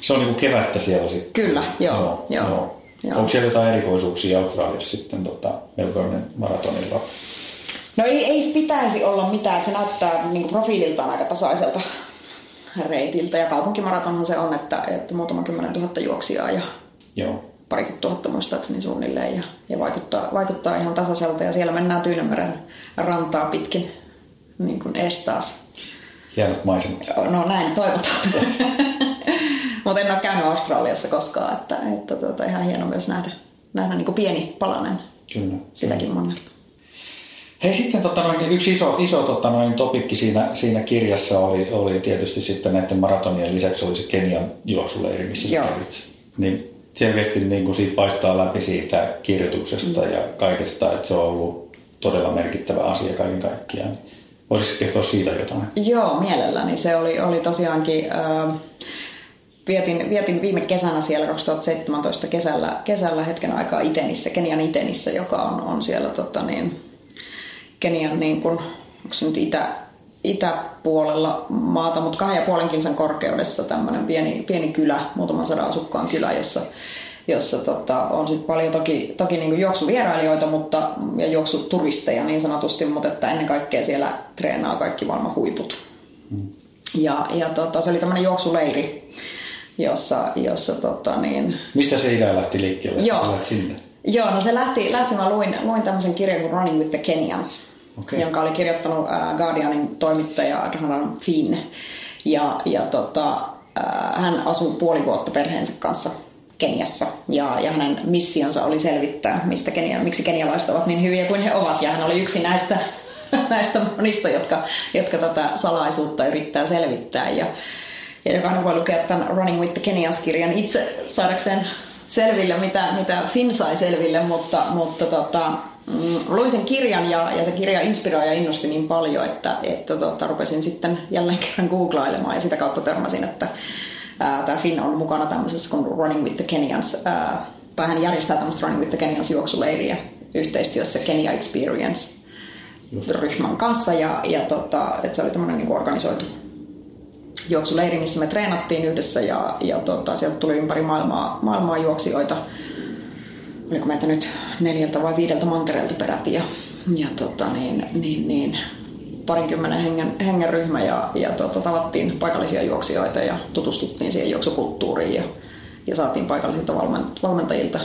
Se on niin kuin kevättä siellä sitten. Kyllä, joo. joo, joo. joo. Joo. Onko siellä jotain erikoisuuksia Australiassa sitten tota Melbourne maratonilla? No ei, ei pitäisi olla mitään, että se näyttää niin profiililtaan aika tasaiselta reitiltä. Ja kaupunkimaratonhan se on, että, että muutama kymmenen tuhatta juoksijaa ja Joo. parikymmentä tuhatta muistaakseni suunnilleen. Ja, ja vaikuttaa, vaikuttaa ihan tasaiselta. Ja siellä mennään Tyynemeren rantaa pitkin niin kuin taas. Hienot maisemat. No näin, toivotaan. Mutta en ole käynyt Australiassa koskaan, että, että tuota, ihan hieno myös nähdä, nähdä niin kuin pieni palanen Kyllä. sitäkin mannelta. Hei sitten tota noin, niin yksi iso, iso tota noin, topikki siinä, siinä kirjassa oli, oli tietysti sitten näiden maratonien lisäksi oli se Kenian juoksuleiri, missä sä kävit. Niin selkeästi niin kuin siitä paistaa läpi siitä kirjoituksesta mm. ja kaikesta, että se on ollut todella merkittävä asia kaiken kaikkiaan. Voisitko kertoa siitä jotain? Joo, mielelläni. Se oli, oli tosiaankin... Äh, vietin, vietin viime kesänä siellä 2017 kesällä, kesällä hetken aikaa Itenissä, Kenian Itenissä, joka on, on siellä tota niin, Kenian niin kuin, onko se nyt itä, itäpuolella maata, mutta kahden ja puolen kilsan korkeudessa tämmöinen pieni, pieni kylä, muutaman sadan asukkaan kylä, jossa, jossa tota, on sit paljon toki, toki niin juoksuvierailijoita mutta, ja juoksuturisteja niin sanotusti, mutta että ennen kaikkea siellä treenaa kaikki maailman huiput. Mm. Ja, ja tota, se oli tämmöinen juoksuleiri, jossa, jossa tota, niin... Mistä se idea lähti liikkeelle, Joo. sinne? Joo, no se lähti, lähti mä luin, luin tämmöisen kirjan kuin Running with the Kenyans, okay. jonka oli kirjoittanut äh, Guardianin toimittaja Adhanan Finn. Ja, ja tota, äh, hän asui puoli vuotta perheensä kanssa Keniassa ja, ja hänen missionsa oli selvittää, mistä Kenia, miksi kenialaiset ovat niin hyviä kuin he ovat. Ja hän oli yksi näistä, näistä monista, jotka, jotka tätä salaisuutta yrittää selvittää. Ja, ja jokainen voi lukea tämän Running with the Kenias-kirjan itse saadakseen selville, mitä, mitä Finn sai selville, mutta, mutta tota, mm, luin sen kirjan ja, ja se kirja inspiroi ja innosti niin paljon, että, että tota, rupesin sitten jälleen kerran googlailemaan. Ja sitä kautta törmäsin, että tämä Finn on mukana tämmöisessä kuin Running with the Kenyans, ää, tai hän järjestää tämmöistä Running with the Kenyans juoksuleiriä yhteistyössä Kenya Experience ryhmän kanssa. Ja, ja tota, että se oli tämmöinen niin organisoitu juoksuleiri, missä me treenattiin yhdessä. Ja, ja tota, sieltä tuli ympäri maailmaa, maailmaa juoksijoita. Oliko meitä nyt neljältä vai viideltä mantereelta peräti ja, ja tota, niin, niin, niin, parinkymmenen hengen, hengen ryhmä ja, ja tota, tavattiin paikallisia juoksijoita ja tutustuttiin siihen juoksukulttuuriin ja, ja saatiin paikallisilta valmentajilta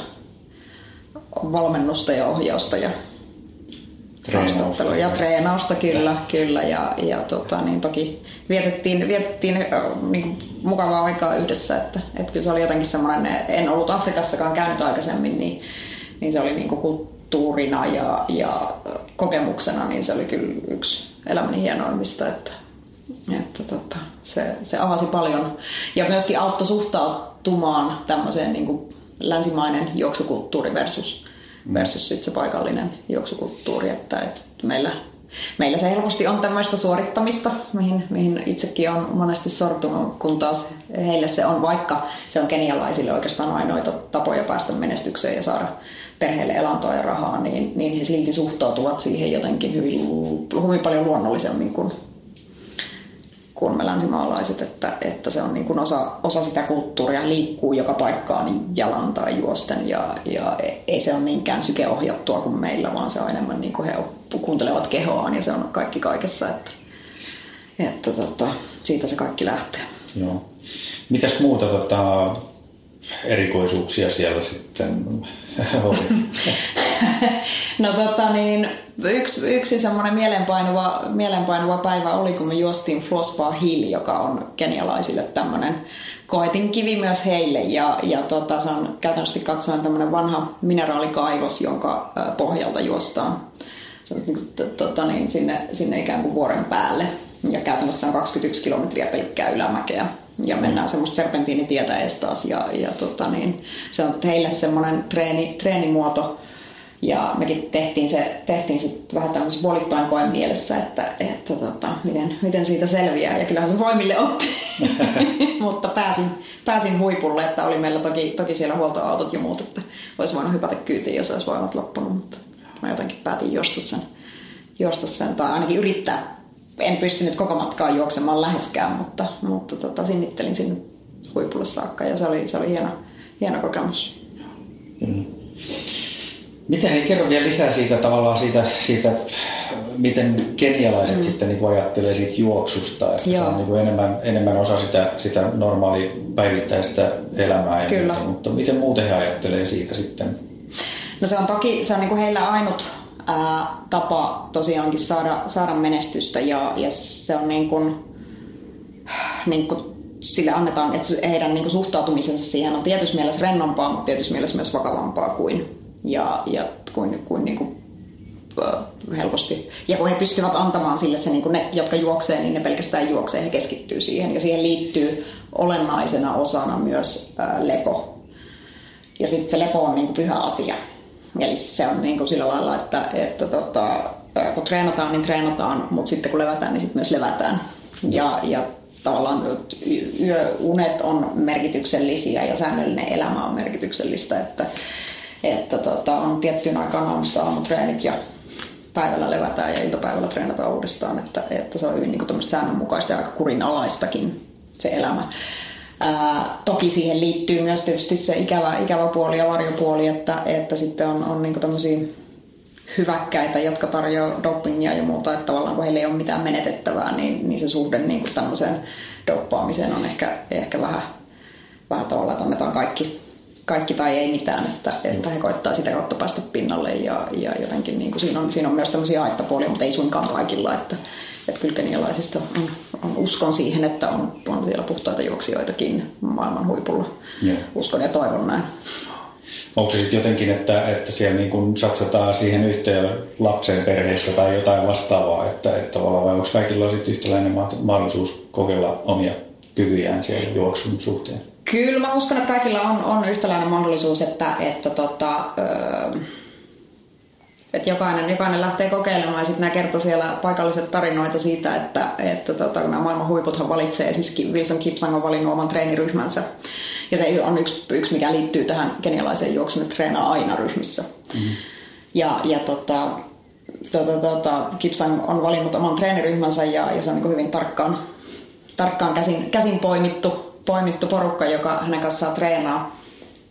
valmennusta ja ohjausta ja Treenausta. Ja treenausta, kyllä, kyllä. Ja, ja tota, niin toki vietettiin, vietettiin niin kuin mukavaa aikaa yhdessä, että, että kyllä se oli jotenkin semmoinen, en ollut Afrikassakaan käynyt aikaisemmin, niin, niin se oli niin kuin kulttuurina ja, ja kokemuksena, niin se oli kyllä yksi elämäni hienoimmista, että, että tota, se, se avasi paljon ja myöskin auttoi suhtautumaan tämmöiseen niin kuin länsimainen juoksukulttuuri versus versus sit se paikallinen juoksukulttuuri, että, että meillä, meillä se helposti on tämmöistä suorittamista, mihin, mihin itsekin on monesti sortunut, kun taas heille se on, vaikka se on kenialaisille oikeastaan ainoita tapoja päästä menestykseen ja saada perheelle elantoa ja rahaa, niin, niin he silti suhtautuvat siihen jotenkin hyvin, hyvin paljon luonnollisemmin kuin, kuin me länsimaalaiset, että, että se on niin kuin osa, osa sitä kulttuuria, liikkuu joka paikkaan jalan tai juosten ja, ja ei se ole niinkään sykeohjattua kuin meillä, vaan se on enemmän niin kuin he kuuntelevat kehoaan ja se on kaikki kaikessa, että, että tota, siitä se kaikki lähtee. Joo. Mitäs muuta tota, erikoisuuksia siellä sitten oli? no tota niin, yksi, yksi semmoinen mielenpainuva, mielenpainuva päivä oli, kun me juostiin Flossbar Hill, joka on kenialaisille tämmöinen koetin kivi myös heille. Ja, ja tota, se on käytännössä katsoen tämmöinen vanha mineraalikaivos, jonka pohjalta juostaan niin, tota, niin, sinne, sinne ikään kuin vuoren päälle. Ja käytännössä on 21 kilometriä pelkkää ylämäkeä. Ja mennään semmoista serpentiinitietä ees taas. Ja, ja tota, niin, se on heille semmoinen treeni, treenimuoto, ja mekin tehtiin se, tehtiin se vähän tämmöisen puolittain koen mielessä, että, että tota, miten, miten siitä selviää. Ja kyllähän se voimille otti. Mutta pääsin, pääsin huipulle, että oli meillä toki, toki siellä huoltoautot ja muut, että olisi voinut hypätä kyytiin, jos olisi voimat loppunut. Mutta mä jotenkin päätin juosta sen, juosta sen tai ainakin yrittää. En pystynyt koko matkaa juoksemaan läheskään, mutta, mutta tota, sinnittelin sinne huipulle saakka ja se oli, se oli hieno, hieno kokemus. Mm. Miten he kerro vielä lisää siitä tavallaan siitä, siitä miten kenialaiset mm. sitten niin ajattelee siitä juoksusta, että Joo. se on niin kuin enemmän, enemmän osa sitä, sitä normaalia päivittäistä elämää. Ja Kyllä. Muuta, mutta miten muuten he ajattelee siitä sitten? No se on toki se on niin kuin heillä ainut ää, tapa tosiaankin saada, saada menestystä ja, ja se on niin kuin, niin kuin sille annetaan, että heidän niin kuin suhtautumisensa siihen on tietyssä mielessä rennompaa, mutta tietyssä mielessä myös vakavampaa kuin ja, ja kuin, kuin, niin kuin helposti. Ja kun he pystyvät antamaan sille se, niin kuin ne, jotka juoksee, niin ne pelkästään juoksee, he keskittyy siihen. Ja siihen liittyy olennaisena osana myös ää, lepo. Ja sitten se lepo on niin kuin pyhä asia. Eli se on niin kuin sillä lailla, että, että tota, kun treenataan, niin treenataan, mutta sitten kun levätään, niin sitten myös levätään. Ja, ja tavallaan yöunet on merkityksellisiä ja säännöllinen elämä on merkityksellistä, että että tota, on tiettyyn aikaan aamusta aamutreenit ja päivällä levätään ja iltapäivällä treenataan uudestaan, että, että se on hyvin niin säännönmukaista ja aika kurinalaistakin se elämä. Ää, toki siihen liittyy myös tietysti se ikävä, ikävä puoli ja varjopuoli, että, että sitten on, on niin tämmöisiä hyväkkäitä, jotka tarjoaa dopingia ja muuta, että tavallaan kun heillä ei ole mitään menetettävää, niin, niin se suhde niin kuin tämmöiseen doppaamiseen on ehkä, ehkä vähän, vähän tavallaan, että annetaan kaikki kaikki tai ei mitään, että, että he koittaa sitä kautta päästä pinnalle ja, ja jotenkin niin kuin siinä, on, siinä on myös tämmöisiä haittapuolia, mutta ei suinkaan kaikilla, että, että on, on, uskon siihen, että on, on vielä puhtaita juoksijoitakin maailman huipulla. Yeah. Uskon ja toivon näin. Onko se sitten jotenkin, että, että siellä niin kun satsataan siihen yhteen lapseen perheessä tai jotain vastaavaa, että, että vai onko kaikilla sitten yhtäläinen mahdollisuus kokeilla omia kykyjään siellä juoksun suhteen? Kyllä mä uskon, että kaikilla on, on yhtäläinen mahdollisuus, että, että tota, öö, että jokainen, jokainen lähtee kokeilemaan ja sitten nämä kertoo siellä paikalliset tarinoita siitä, että, että tota, nämä maailman huiputhan valitsee, esimerkiksi Wilson Kipsang on valinnut oman treeniryhmänsä ja se on yksi, yksi mikä liittyy tähän kenialaiseen juoksuun, että treenaa aina ryhmissä. Mm-hmm. Ja, ja tota, tota, tota, Kipsang on valinnut oman treeniryhmänsä ja, ja se on niin hyvin tarkkaan, tarkkaan käsin, käsin poimittu, poimittu porukka, joka hänen kanssaan treenaa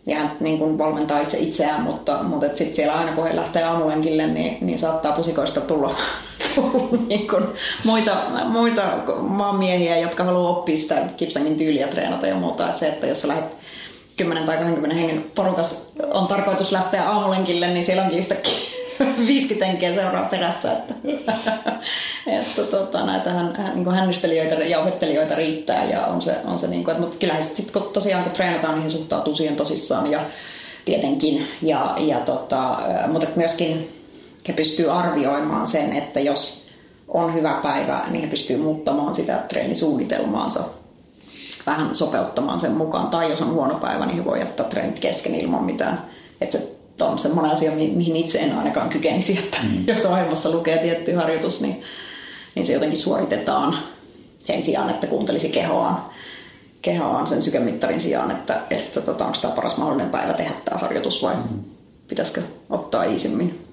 ja niin kuin valmentaa itse itseään, mutta, mutta sitten siellä aina kun he lähtee aamulenkille, niin, niin saattaa pusikoista tulla, tulla niin kuin muita, muita maanmiehiä, jotka haluaa oppia sitä kipsangin tyyliä treenata ja muuta. Että se, että jos sä lähdet 10 tai 20 hengen porukas on tarkoitus lähteä aamulenkille, niin siellä onkin yhtäkkiä 50 henkeä seuraa perässä. Että, että tota, näitä hän, niin hännystelijöitä ja opettelijoita riittää. Ja on se, on se niin kuin, että, mutta kyllähän sitten kun tosiaan kun treenataan, niin he suhtautuu siihen tosissaan ja tietenkin. Ja, ja tota, mutta myöskin he pystyy arvioimaan sen, että jos on hyvä päivä, niin he pystyy muuttamaan sitä treenisuunnitelmaansa vähän sopeuttamaan sen mukaan. Tai jos on huono päivä, niin he voi jättää treenit kesken ilman mitään. Että se on semmoinen asia, mihin itse en ainakaan kykenisi, että mm. jos ohjelmassa lukee tietty harjoitus, niin, niin se jotenkin suoritetaan sen sijaan, että kuuntelisi kehoaan, kehoaan sen sykemittarin sijaan, että, että tota, onko tämä paras mahdollinen päivä tehdä tämä harjoitus vai mm. pitäisikö ottaa iisimmin.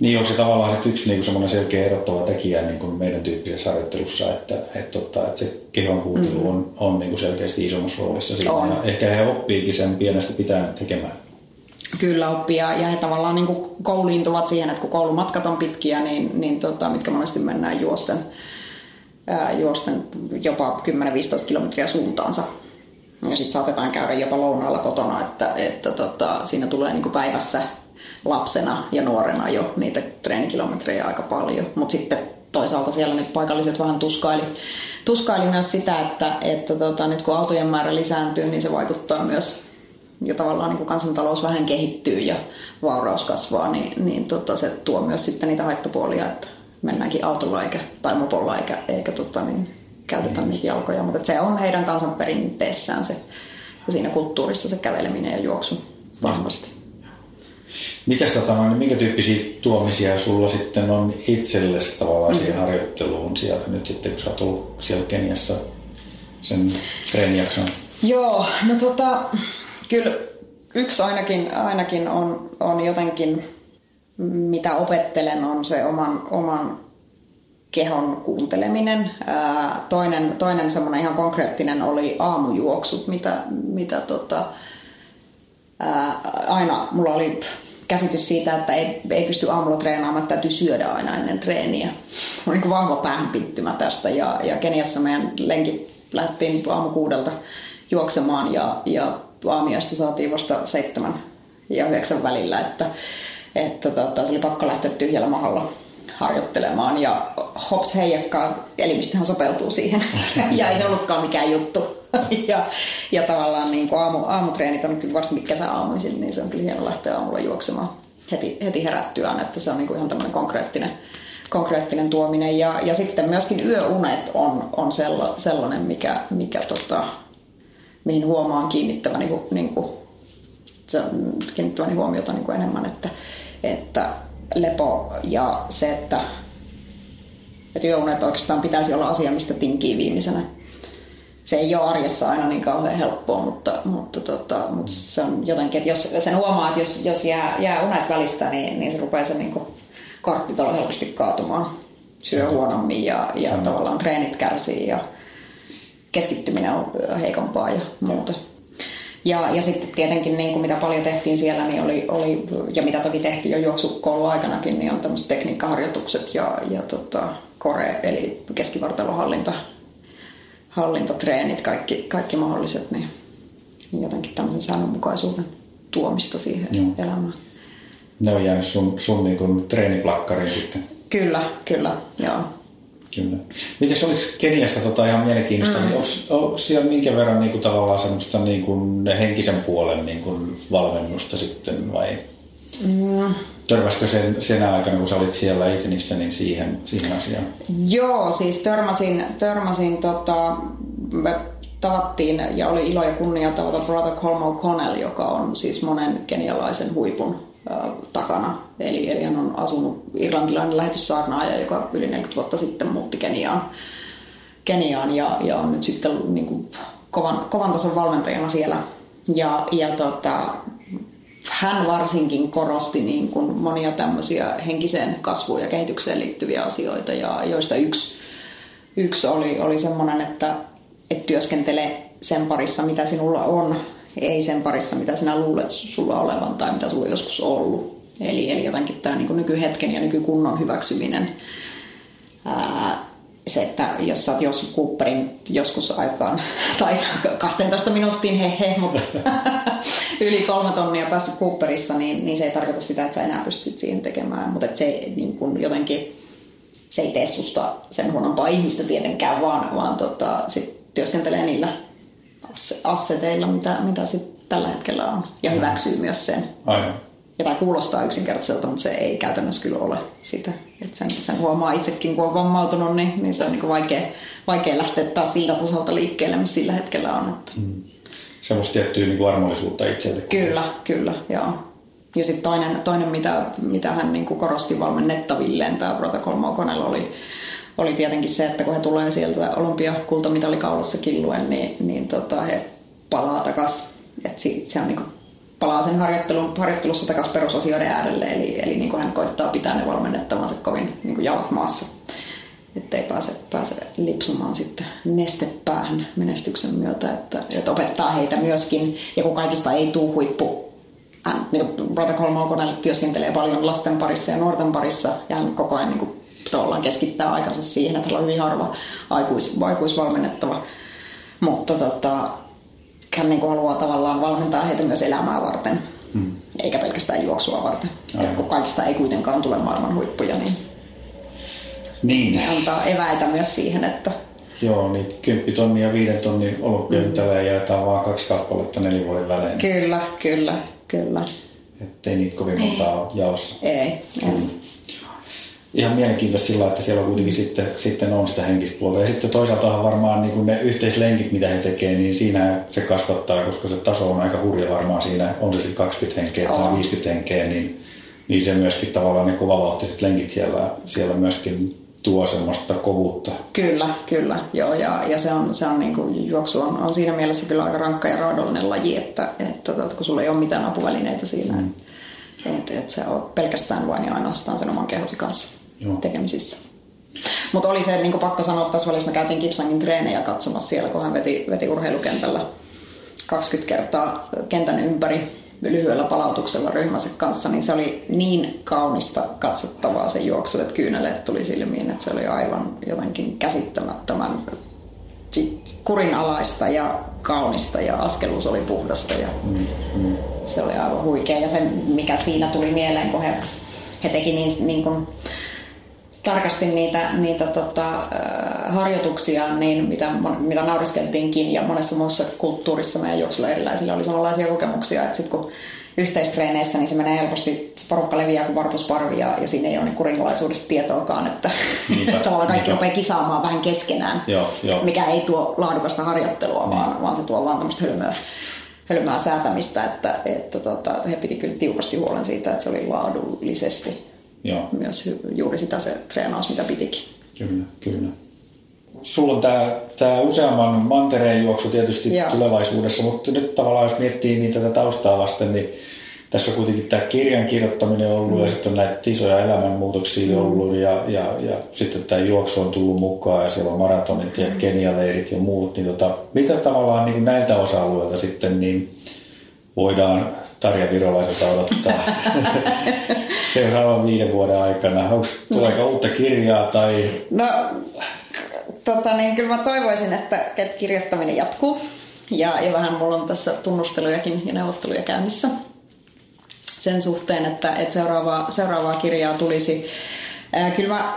Niin, onko se tavallaan se yksi niin semmoinen selkeä erottava tekijä niin kuin meidän tyyppisessä harjoittelussa, että, että, että, että se kehon kuuntelu mm. on, on niin kuin selkeästi isommassa roolissa siinä. Ja ehkä he oppiikin sen pienestä pitäen tekemään. Kyllä oppia ja he tavallaan niin kuin kouliintuvat siihen, että kun koulumatkat on pitkiä, niin, niin tota, mitkä monesti mennään juosten, ää, juosten jopa 10-15 kilometriä suuntaansa. Ja sitten saatetaan käydä jopa lounaalla kotona, että, että tota, siinä tulee niin kuin päivässä lapsena ja nuorena jo niitä treenikilometrejä aika paljon. Mutta sitten toisaalta siellä ne paikalliset vähän tuskaili, tuskaili myös sitä, että, että tota, nyt kun autojen määrä lisääntyy, niin se vaikuttaa myös ja tavallaan niin kuin kansantalous vähän kehittyy ja vauraus kasvaa, niin, niin tota, se tuo myös sitten niitä haittapuolia, että mennäänkin autolla eikä, tai mopolla eikä, eikä tota, niin, käytetä niitä jalkoja. Mutta se on heidän kansanperinteessään se, ja siinä kulttuurissa se käveleminen ja juoksu vahvasti. Mitäs tota, no, minkä tyyppisiä tuomisia sulla sitten on itsellesi tavallaan mm. siihen harjoitteluun sieltä nyt sitten, kun sä oot ollut siellä Keniassa sen treenijakson? Joo, no tota, Kyllä yksi ainakin, ainakin on, on jotenkin, mitä opettelen, on se oman, oman kehon kuunteleminen. Ää, toinen, toinen semmoinen ihan konkreettinen oli aamujuoksut, mitä, mitä tota, ää, aina mulla oli käsitys siitä, että ei, ei pysty aamulla treenaamaan, että täytyy syödä aina ennen treeniä. On niin vahva päähänpittymä tästä ja, ja Keniassa meidän lenkit lähdettiin aamu kuudelta juoksemaan ja, ja aamiaista saatiin vasta seitsemän ja yhdeksän välillä, että, että tota, se oli pakko lähteä tyhjällä mahalla harjoittelemaan ja hops heijakkaa, elimistöhän sopeutuu siihen ja ei se ollutkaan mikään juttu. ja, ja tavallaan niin kuin aamu, aamutreenit on kyllä varsinkin kesäaamuisin, niin se on kyllä hieno lähteä aamulla juoksemaan heti, heti herättyään, että se on niin kuin ihan tämmöinen konkreettinen, konkreettinen tuominen. Ja, ja sitten myöskin yöunet on, on sellainen, mikä, mikä tota, mihin huomaan kiinnittäväni, niin kuin, kiinnittäväni huomiota niin kuin enemmän, että, että lepo ja se, että, että yöunet oikeastaan pitäisi olla asia, mistä tinkii viimeisenä. Se ei ole arjessa aina niin kauhean helppoa, mutta, mutta, tota, mutta se on jotenkin, että jos sen huomaa, että jos, jos jää, jää unet välistä, niin, niin se rupeaa se niin korttitalo helposti kaatumaan. Syö huonommin ja, ja tavallaan treenit kärsii ja, keskittyminen on heikompaa ja muuta. Ja, ja sitten tietenkin niin kuin mitä paljon tehtiin siellä, niin oli, oli, ja mitä toki tehtiin jo juoksukoulun aikanakin, niin on tämmöiset tekniikkaharjoitukset ja, ja tota, kore, eli keskivartalohallinta, hallintatreenit, kaikki, kaikki mahdolliset, niin, niin jotenkin tämmöisen säännönmukaisuuden tuomista siihen Joo. elämään. Ne on jäänyt sun, sun niin treeniplakkariin sitten. Kyllä, kyllä, joo. Kyllä. Miten oliko Keniassa tota ihan mielenkiintoista, mm. niin onko, onko siellä minkä verran niin kuin, tavallaan semmoista niin kuin, henkisen puolen niin kuin, valmennusta sitten vai mm. törmäskö sen, sen aikana, kun sä olit siellä Itenissä, niin siihen, siihen asiaan? Joo, siis törmäsin, törmäsin tota, me tavattiin ja oli ilo ja kunnia tavata Brother Colm O'Connell, joka on siis monen kenialaisen huipun takana. Eli, eli hän on asunut irlantilainen lähetyssaarnaaja, joka yli 40 vuotta sitten muutti Keniaan, Keniaan ja, ja on nyt sitten niin kuin kovan, kovan tason valmentajana siellä. Ja, ja tota, hän varsinkin korosti niin kuin monia tämmöisiä henkiseen kasvuun ja kehitykseen liittyviä asioita, ja joista yksi, yksi oli, oli semmoinen, että, että työskentele sen parissa, mitä sinulla on, ei sen parissa, mitä sinä luulet sulla olevan tai mitä sulla joskus ollut. Eli, eli jotenkin tämä niin nykyhetken ja nykykunnon hyväksyminen. Ää, se, että jos sä oot joskus Cooperin joskus aikaan, tai 12 minuuttiin he he, mutta yli kolme tonnia päässyt Cooperissa, niin, niin se ei tarkoita sitä, että sä enää pystyt siihen tekemään. Mutta se niin kun jotenkin, se ei tee susta sen huonompaa ihmistä tietenkään, vaan, vaan tota, sit työskentelee niillä asseteilla, mitä, mitä sit tällä hetkellä on. Ja hyväksyy myös sen. Aivan. Ja tämä kuulostaa yksinkertaiselta, mutta se ei käytännössä kyllä ole sitä. Et sen, sen huomaa itsekin, kun on vammautunut, niin, niin se on niin vaikea, vaikea lähteä taas siltä tasolta liikkeelle, missä sillä hetkellä on. Että. Mm. Semmoista tiettyä niin armollisuutta itselle. Kyllä, kyllä, joo. Ja sitten toinen, toinen mitä, mitä hän niin korosti valmennettavilleen, tämä Brother Colmo oli, oli tietenkin se, että kun he tulee sieltä olympiakultamitalikaulassa killuen, niin, niin tota, he palaa takaisin. Että se on niin kuin, palaa sen harjoittelun, harjoittelussa takaisin perusasioiden äärelle, eli, eli niin kuin hän koittaa pitää ne valmennettavansa kovin niin kuin jalat maassa, ettei pääse, pääse lipsumaan sitten nestepäähän menestyksen myötä, että, että opettaa heitä myöskin, ja kun kaikista ei tule huippu hän, niin Brother Colmo työskentelee paljon lasten parissa ja nuorten parissa, ja hän koko ajan niin kuin, tavallaan keskittää aikansa siihen, että on hyvin harva aikuis, aikuisvalmennettava. Mutta tota, hän niin haluaa tavallaan valmentaa heitä myös elämää varten, hmm. eikä pelkästään juoksua varten. Että kun kaikista ei kuitenkaan tule maailman huippuja, niin, niin. antaa eväitä myös siihen, että Joo, niin 10 tonnia ja 5 tonnin olympiamitaleja mm. jaetaan vaan kaksi kappaletta neljän vuoden välein. Kyllä, kyllä, kyllä. Että ei niitä kovin montaa jaossa. Ei, ei ihan mielenkiintoista sillä, että siellä kuitenkin sitten, sitten on sitä henkistä puolta. Ja sitten toisaalta varmaan niin ne yhteislenkit, mitä he tekevät, niin siinä se kasvattaa, koska se taso on aika hurja varmaan siinä, on se sitten 20 henkeä tai 50 henkeä, niin, niin se myöskin tavallaan ne kovavauhtiset lenkit siellä, siellä myöskin tuo semmoista kovuutta. Kyllä, kyllä. Joo, ja, ja se on, se on niin kuin, juoksu on, on, siinä mielessä kyllä aika rankka ja raadollinen laji, että, että, että kun sulla ei ole mitään apuvälineitä siinä, mm. että, että se on pelkästään vain ja ainoastaan sen oman kehosi kanssa. Joo. tekemisissä. Mutta oli se niin pakko sanoa, tässä välissä me käytiin Kipsangin treenejä katsomassa siellä, kun hän veti, veti urheilukentällä 20 kertaa kentän ympäri lyhyellä palautuksella ryhmänsä kanssa, niin se oli niin kaunista katsottavaa se juoksu, että kyyneleet tuli silmiin, että se oli aivan jotenkin käsittämättömän kurinalaista ja kaunista ja askeluus oli puhdasta ja mm, mm. se oli aivan huikea. Ja se, mikä siinä tuli mieleen, kun he, he teki niin, niin kuin, tarkasti niitä, niitä tota, harjoituksia, niin mitä, mitä nauriskeltiinkin ja monessa muussa kulttuurissa meidän juoksulla erilaisilla oli samanlaisia kokemuksia, että sitten kun yhteistreeneissä, niin se menee helposti, se porukka leviää kuin varpusparvi ja, ja siinä ei ole niin kurinalaisuudesta tietoakaan, että Niinpä, tavallaan kaikki rupeaa kisaamaan vähän keskenään, joo, joo. mikä ei tuo laadukasta harjoittelua, niin. vaan, vaan se tuo vaan tämmöistä hölmöä, hölmää säätämistä, että, että tota, he piti kyllä tiukasti huolen siitä, että se oli laadullisesti Joo. myös juuri sitä se treenaus, mitä pitikin. Kyllä, kyllä. Sulla on tämä, tämä useamman mantereen juoksu tietysti Joo. tulevaisuudessa, mutta nyt tavallaan jos miettii niitä tätä taustaa vasten, niin tässä on kuitenkin tämä kirjan kirjoittaminen ollut mm. ja sitten on näitä isoja elämänmuutoksia mm. ollut ja, ja, ja sitten tämä juoksu on tullut mukaan ja siellä on maratonit ja mm. kenialeirit ja muut. Niin tota, mitä tavallaan niin näiltä osa-alueilta sitten niin voidaan Tarja Virolaiselta odottaa seuraavan viiden vuoden aikana? Onko, tuleeko no. uutta kirjaa tai... No, tota, niin kyllä mä toivoisin, että, että kirjoittaminen jatkuu. Ja, ja vähän mulla on tässä tunnustelujakin ja neuvotteluja käynnissä. sen suhteen, että, että seuraavaa, seuraavaa kirjaa tulisi. Ää, kyllä mä,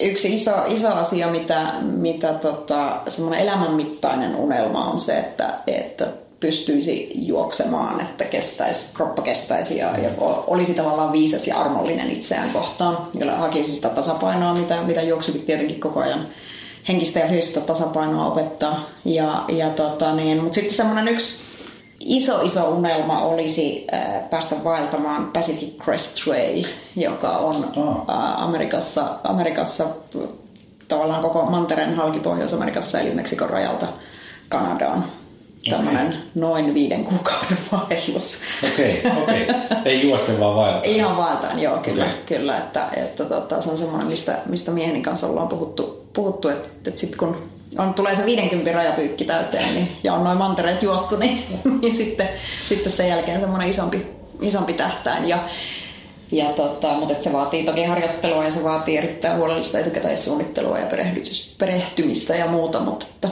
yksi iso, iso asia, mitä, mitä tota, semmoinen elämänmittainen unelma on se, että, että pystyisi juoksemaan, että kestäisi, kroppa kestäisi ja, ja olisi tavallaan viisas ja armollinen itseään kohtaan. Ja hakisi sitä tasapainoa, mitä, mitä juoksukin tietenkin koko ajan henkistä ja fyysistä tasapainoa opettaa. Ja, ja tota niin, mutta sitten semmoinen yksi iso iso unelma olisi äh, päästä vaeltamaan Pacific Crest Trail, joka on äh, Amerikassa, Amerikassa tavallaan koko mantereen halki Pohjois-Amerikassa eli Meksikon rajalta Kanadaan tämmöinen okay. noin viiden kuukauden vaellus. Okei, okay, okei. Okay. Ei juosten vaan vaeltaan. Ihan vaeltaan, joo, kyllä. Okay. kyllä että, että tota, se on semmoinen, mistä, mistä mieheni kanssa ollaan puhuttu, puhuttu että, että sitten kun on, tulee se 50 rajapyykki täyteen niin, ja on noin mantereet juostu, niin, niin sitten, sitten sen jälkeen semmoinen isompi, isompi tähtäin. Ja, ja tota, mutta se vaatii toki harjoittelua ja se vaatii erittäin huolellista etukäteissuunnittelua ja perehtymistä ja muuta, mutta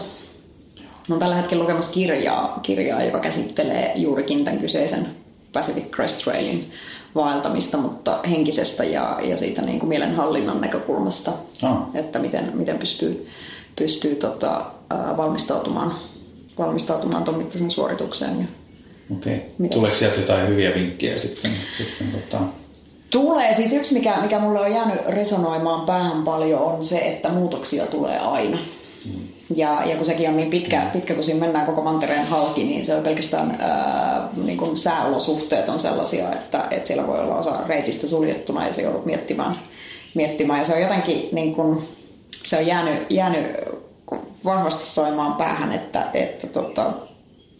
että, olen tällä hetkellä lukemassa kirjaa, kirjaa, joka käsittelee juurikin tämän kyseisen Pacific Crest Trailin vaeltamista, mutta henkisestä ja, ja siitä niin kuin mielenhallinnan näkökulmasta, oh. että miten, miten pystyy, pystyy tota, valmistautumaan, valmistautumaan tuon mittaisen suoritukseen. Ja Okei. Okay. Tuleeko sieltä jotain hyviä vinkkejä sitten? sitten tota... Tulee. Siis yksi, mikä, mikä mulle on jäänyt resonoimaan päähän paljon, on se, että muutoksia tulee aina. Ja, ja kun sekin on niin pitkä, pitkä, kun siinä mennään koko mantereen halki, niin se on pelkästään ää, niin kuin sääolosuhteet on sellaisia, että, että siellä voi olla osa reitistä suljettuna ja se joudut miettimään. miettimään. Ja se on jotenkin, niin kuin, se on jäänyt, jäänyt vahvasti soimaan päähän, että, että tota,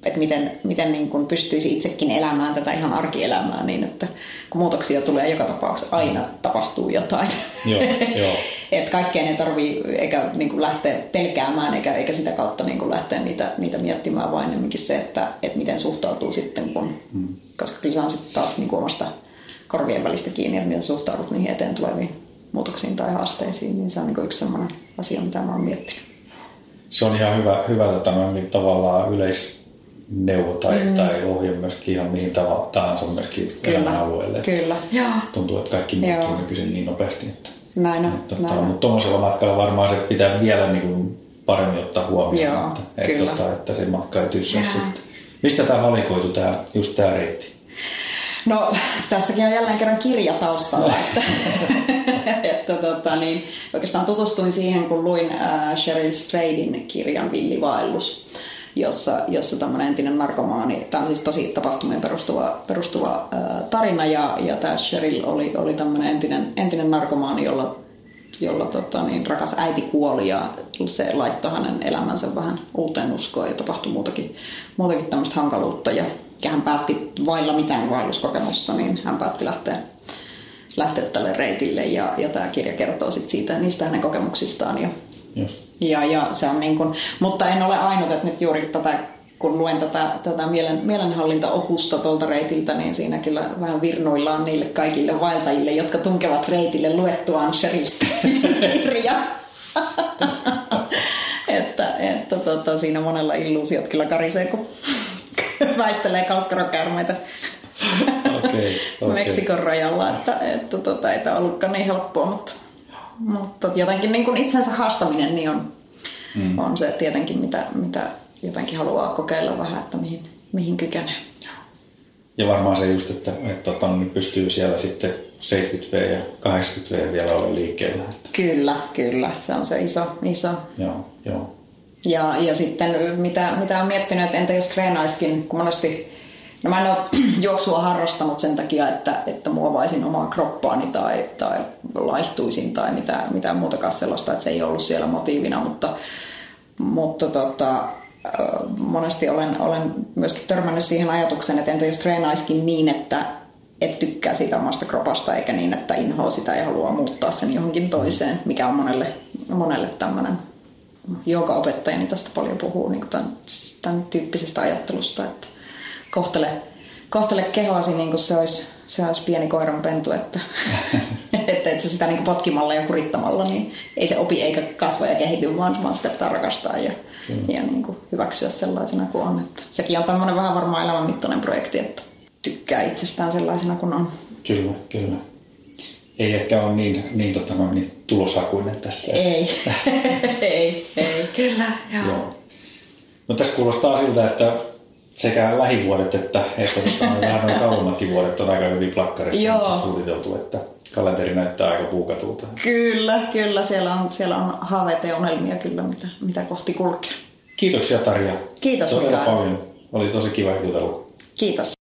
että miten, miten niin kuin pystyisi itsekin elämään tätä ihan arkielämää niin, että kun muutoksia tulee joka tapauksessa aina tapahtuu jotain. Joo, joo. että kaikkeen ei tarvii eikä niin kuin lähteä pelkäämään eikä, eikä sitä kautta niin kuin lähteä niitä, niitä miettimään, vaan enemmänkin se, että, että miten suhtautuu sitten, kun, hmm. koska kyllä se on sitten taas niin kuin omasta korvien välistä kiinni, että miten suhtaudut niihin eteen tuleviin muutoksiin tai haasteisiin, niin se on niin kuin yksi sellainen asia, mitä mä oon miettinyt. Se on ihan hyvä, hyvä tota, niin tavallaan yleis, neuvo tai, mm. tai ohje myöskin ihan mihin tahansa myöskin kyllä, elämän alueelle. Kyllä, Joo. Tuntuu, että kaikki muuttuu nykyisin niin nopeasti. Että, näin on, että, näin on. Mutta tuommoisella matkalla varmaan se pitää vielä niin kuin paremmin ottaa huomioon, Joo, että, että, että, että se matka ei tyssää sitten. Mistä tämä valikoitu, tämä, just tämä reitti? No, tässäkin on jälleen kerran kirja taustalla, että, että tota, niin, oikeastaan tutustuin siihen, kun luin äh, Sheryl Stradin kirjan Villivaellus jossa, jossa tämmöinen entinen narkomaani, tämä on siis tosi tapahtumien perustuva, perustuva ää, tarina, ja, ja tämä Cheryl oli, oli tämmöinen entinen, entinen narkomaani, jolla, jolla tota, niin, rakas äiti kuoli, ja se laittoi hänen elämänsä vähän uuteen uskoon, ja tapahtui muutakin, muutakin tämmöistä hankaluutta, ja, ja hän päätti vailla mitään vaelluskokemusta, niin hän päätti lähteä lähteä tälle reitille ja, ja tämä kirja kertoo sit siitä, niistä hänen kokemuksistaan ja, Just. Ja, ja se on niin kuin, mutta en ole ainut, että nyt juuri tätä, kun luen tätä, tätä mielen, mielenhallintaopusta tuolta reitiltä, niin siinä kyllä vähän virnuillaan niille kaikille vaeltajille, jotka tunkevat reitille luettuaan Sheryl kirja. että että tota, siinä monella illuusiot kyllä karisee, kun väistelee kalkkarokärmeitä okay, okay. Meksikon rajalla, että, että tota, ei tämä ollutkaan niin helppoa, mutta mutta jotenkin niin kuin itsensä haastaminen niin on, mm. on se tietenkin, mitä, mitä jotenkin haluaa kokeilla vähän, että mihin, mihin kykenee. Ja varmaan se just, että, että, että niin pystyy siellä sitten 70V ja 80V vielä olla liikkeellä. Että. Kyllä, kyllä. Se on se iso. iso. Joo, joo. Ja, ja sitten mitä, mitä on miettinyt, että entä jos treenaiskin, kun monesti No mä en ole juoksua harrastanut sen takia, että, että muovaisin omaa kroppaani tai, tai laihtuisin tai mitä, mitään muutakaan sellaista, että se ei ollut siellä motiivina, mutta, mutta tota, monesti olen, olen myöskin törmännyt siihen ajatukseen, että entä jos treenaiskin niin, että et tykkää siitä omasta kropasta eikä niin, että inhoa sitä ja haluaa muuttaa sen johonkin toiseen, mikä on monelle, monelle tämmöinen joka opettajani tästä paljon puhuu niin tämän, tämän tyyppisestä ajattelusta, että kohtele, kohtele kehoasi niin kuin se olisi, se olisi pieni koiranpentu, että, että, että se sitä niin kuin potkimalla ja kurittamalla, niin ei se opi eikä kasva ja kehity, vaan, vaan sitä pitää rakastaa ja, mm. ja niin kuin hyväksyä sellaisena kuin on. Että sekin on tämmöinen vähän varmaan elämänmittainen projekti, että tykkää itsestään sellaisena kuin on. Kyllä, kyllä. Ei ehkä ole niin, niin, tota, niin tuloshakuinen tässä. Ei, ei, ei, kyllä. Joo. joo. No tässä kuulostaa siltä, että sekä lähivuodet että, että tota, vähän noin kauemmatkin vuodet on aika hyvin plakkarissa Joo. suunniteltu, että kalenteri näyttää aika puukatulta. Kyllä, kyllä. Siellä on, siellä on haaveita ja unelmia kyllä, mitä, mitä kohti kulkea. Kiitoksia Tarja. Kiitos Todella paljon. Oli tosi kiva jutella. Kiitos.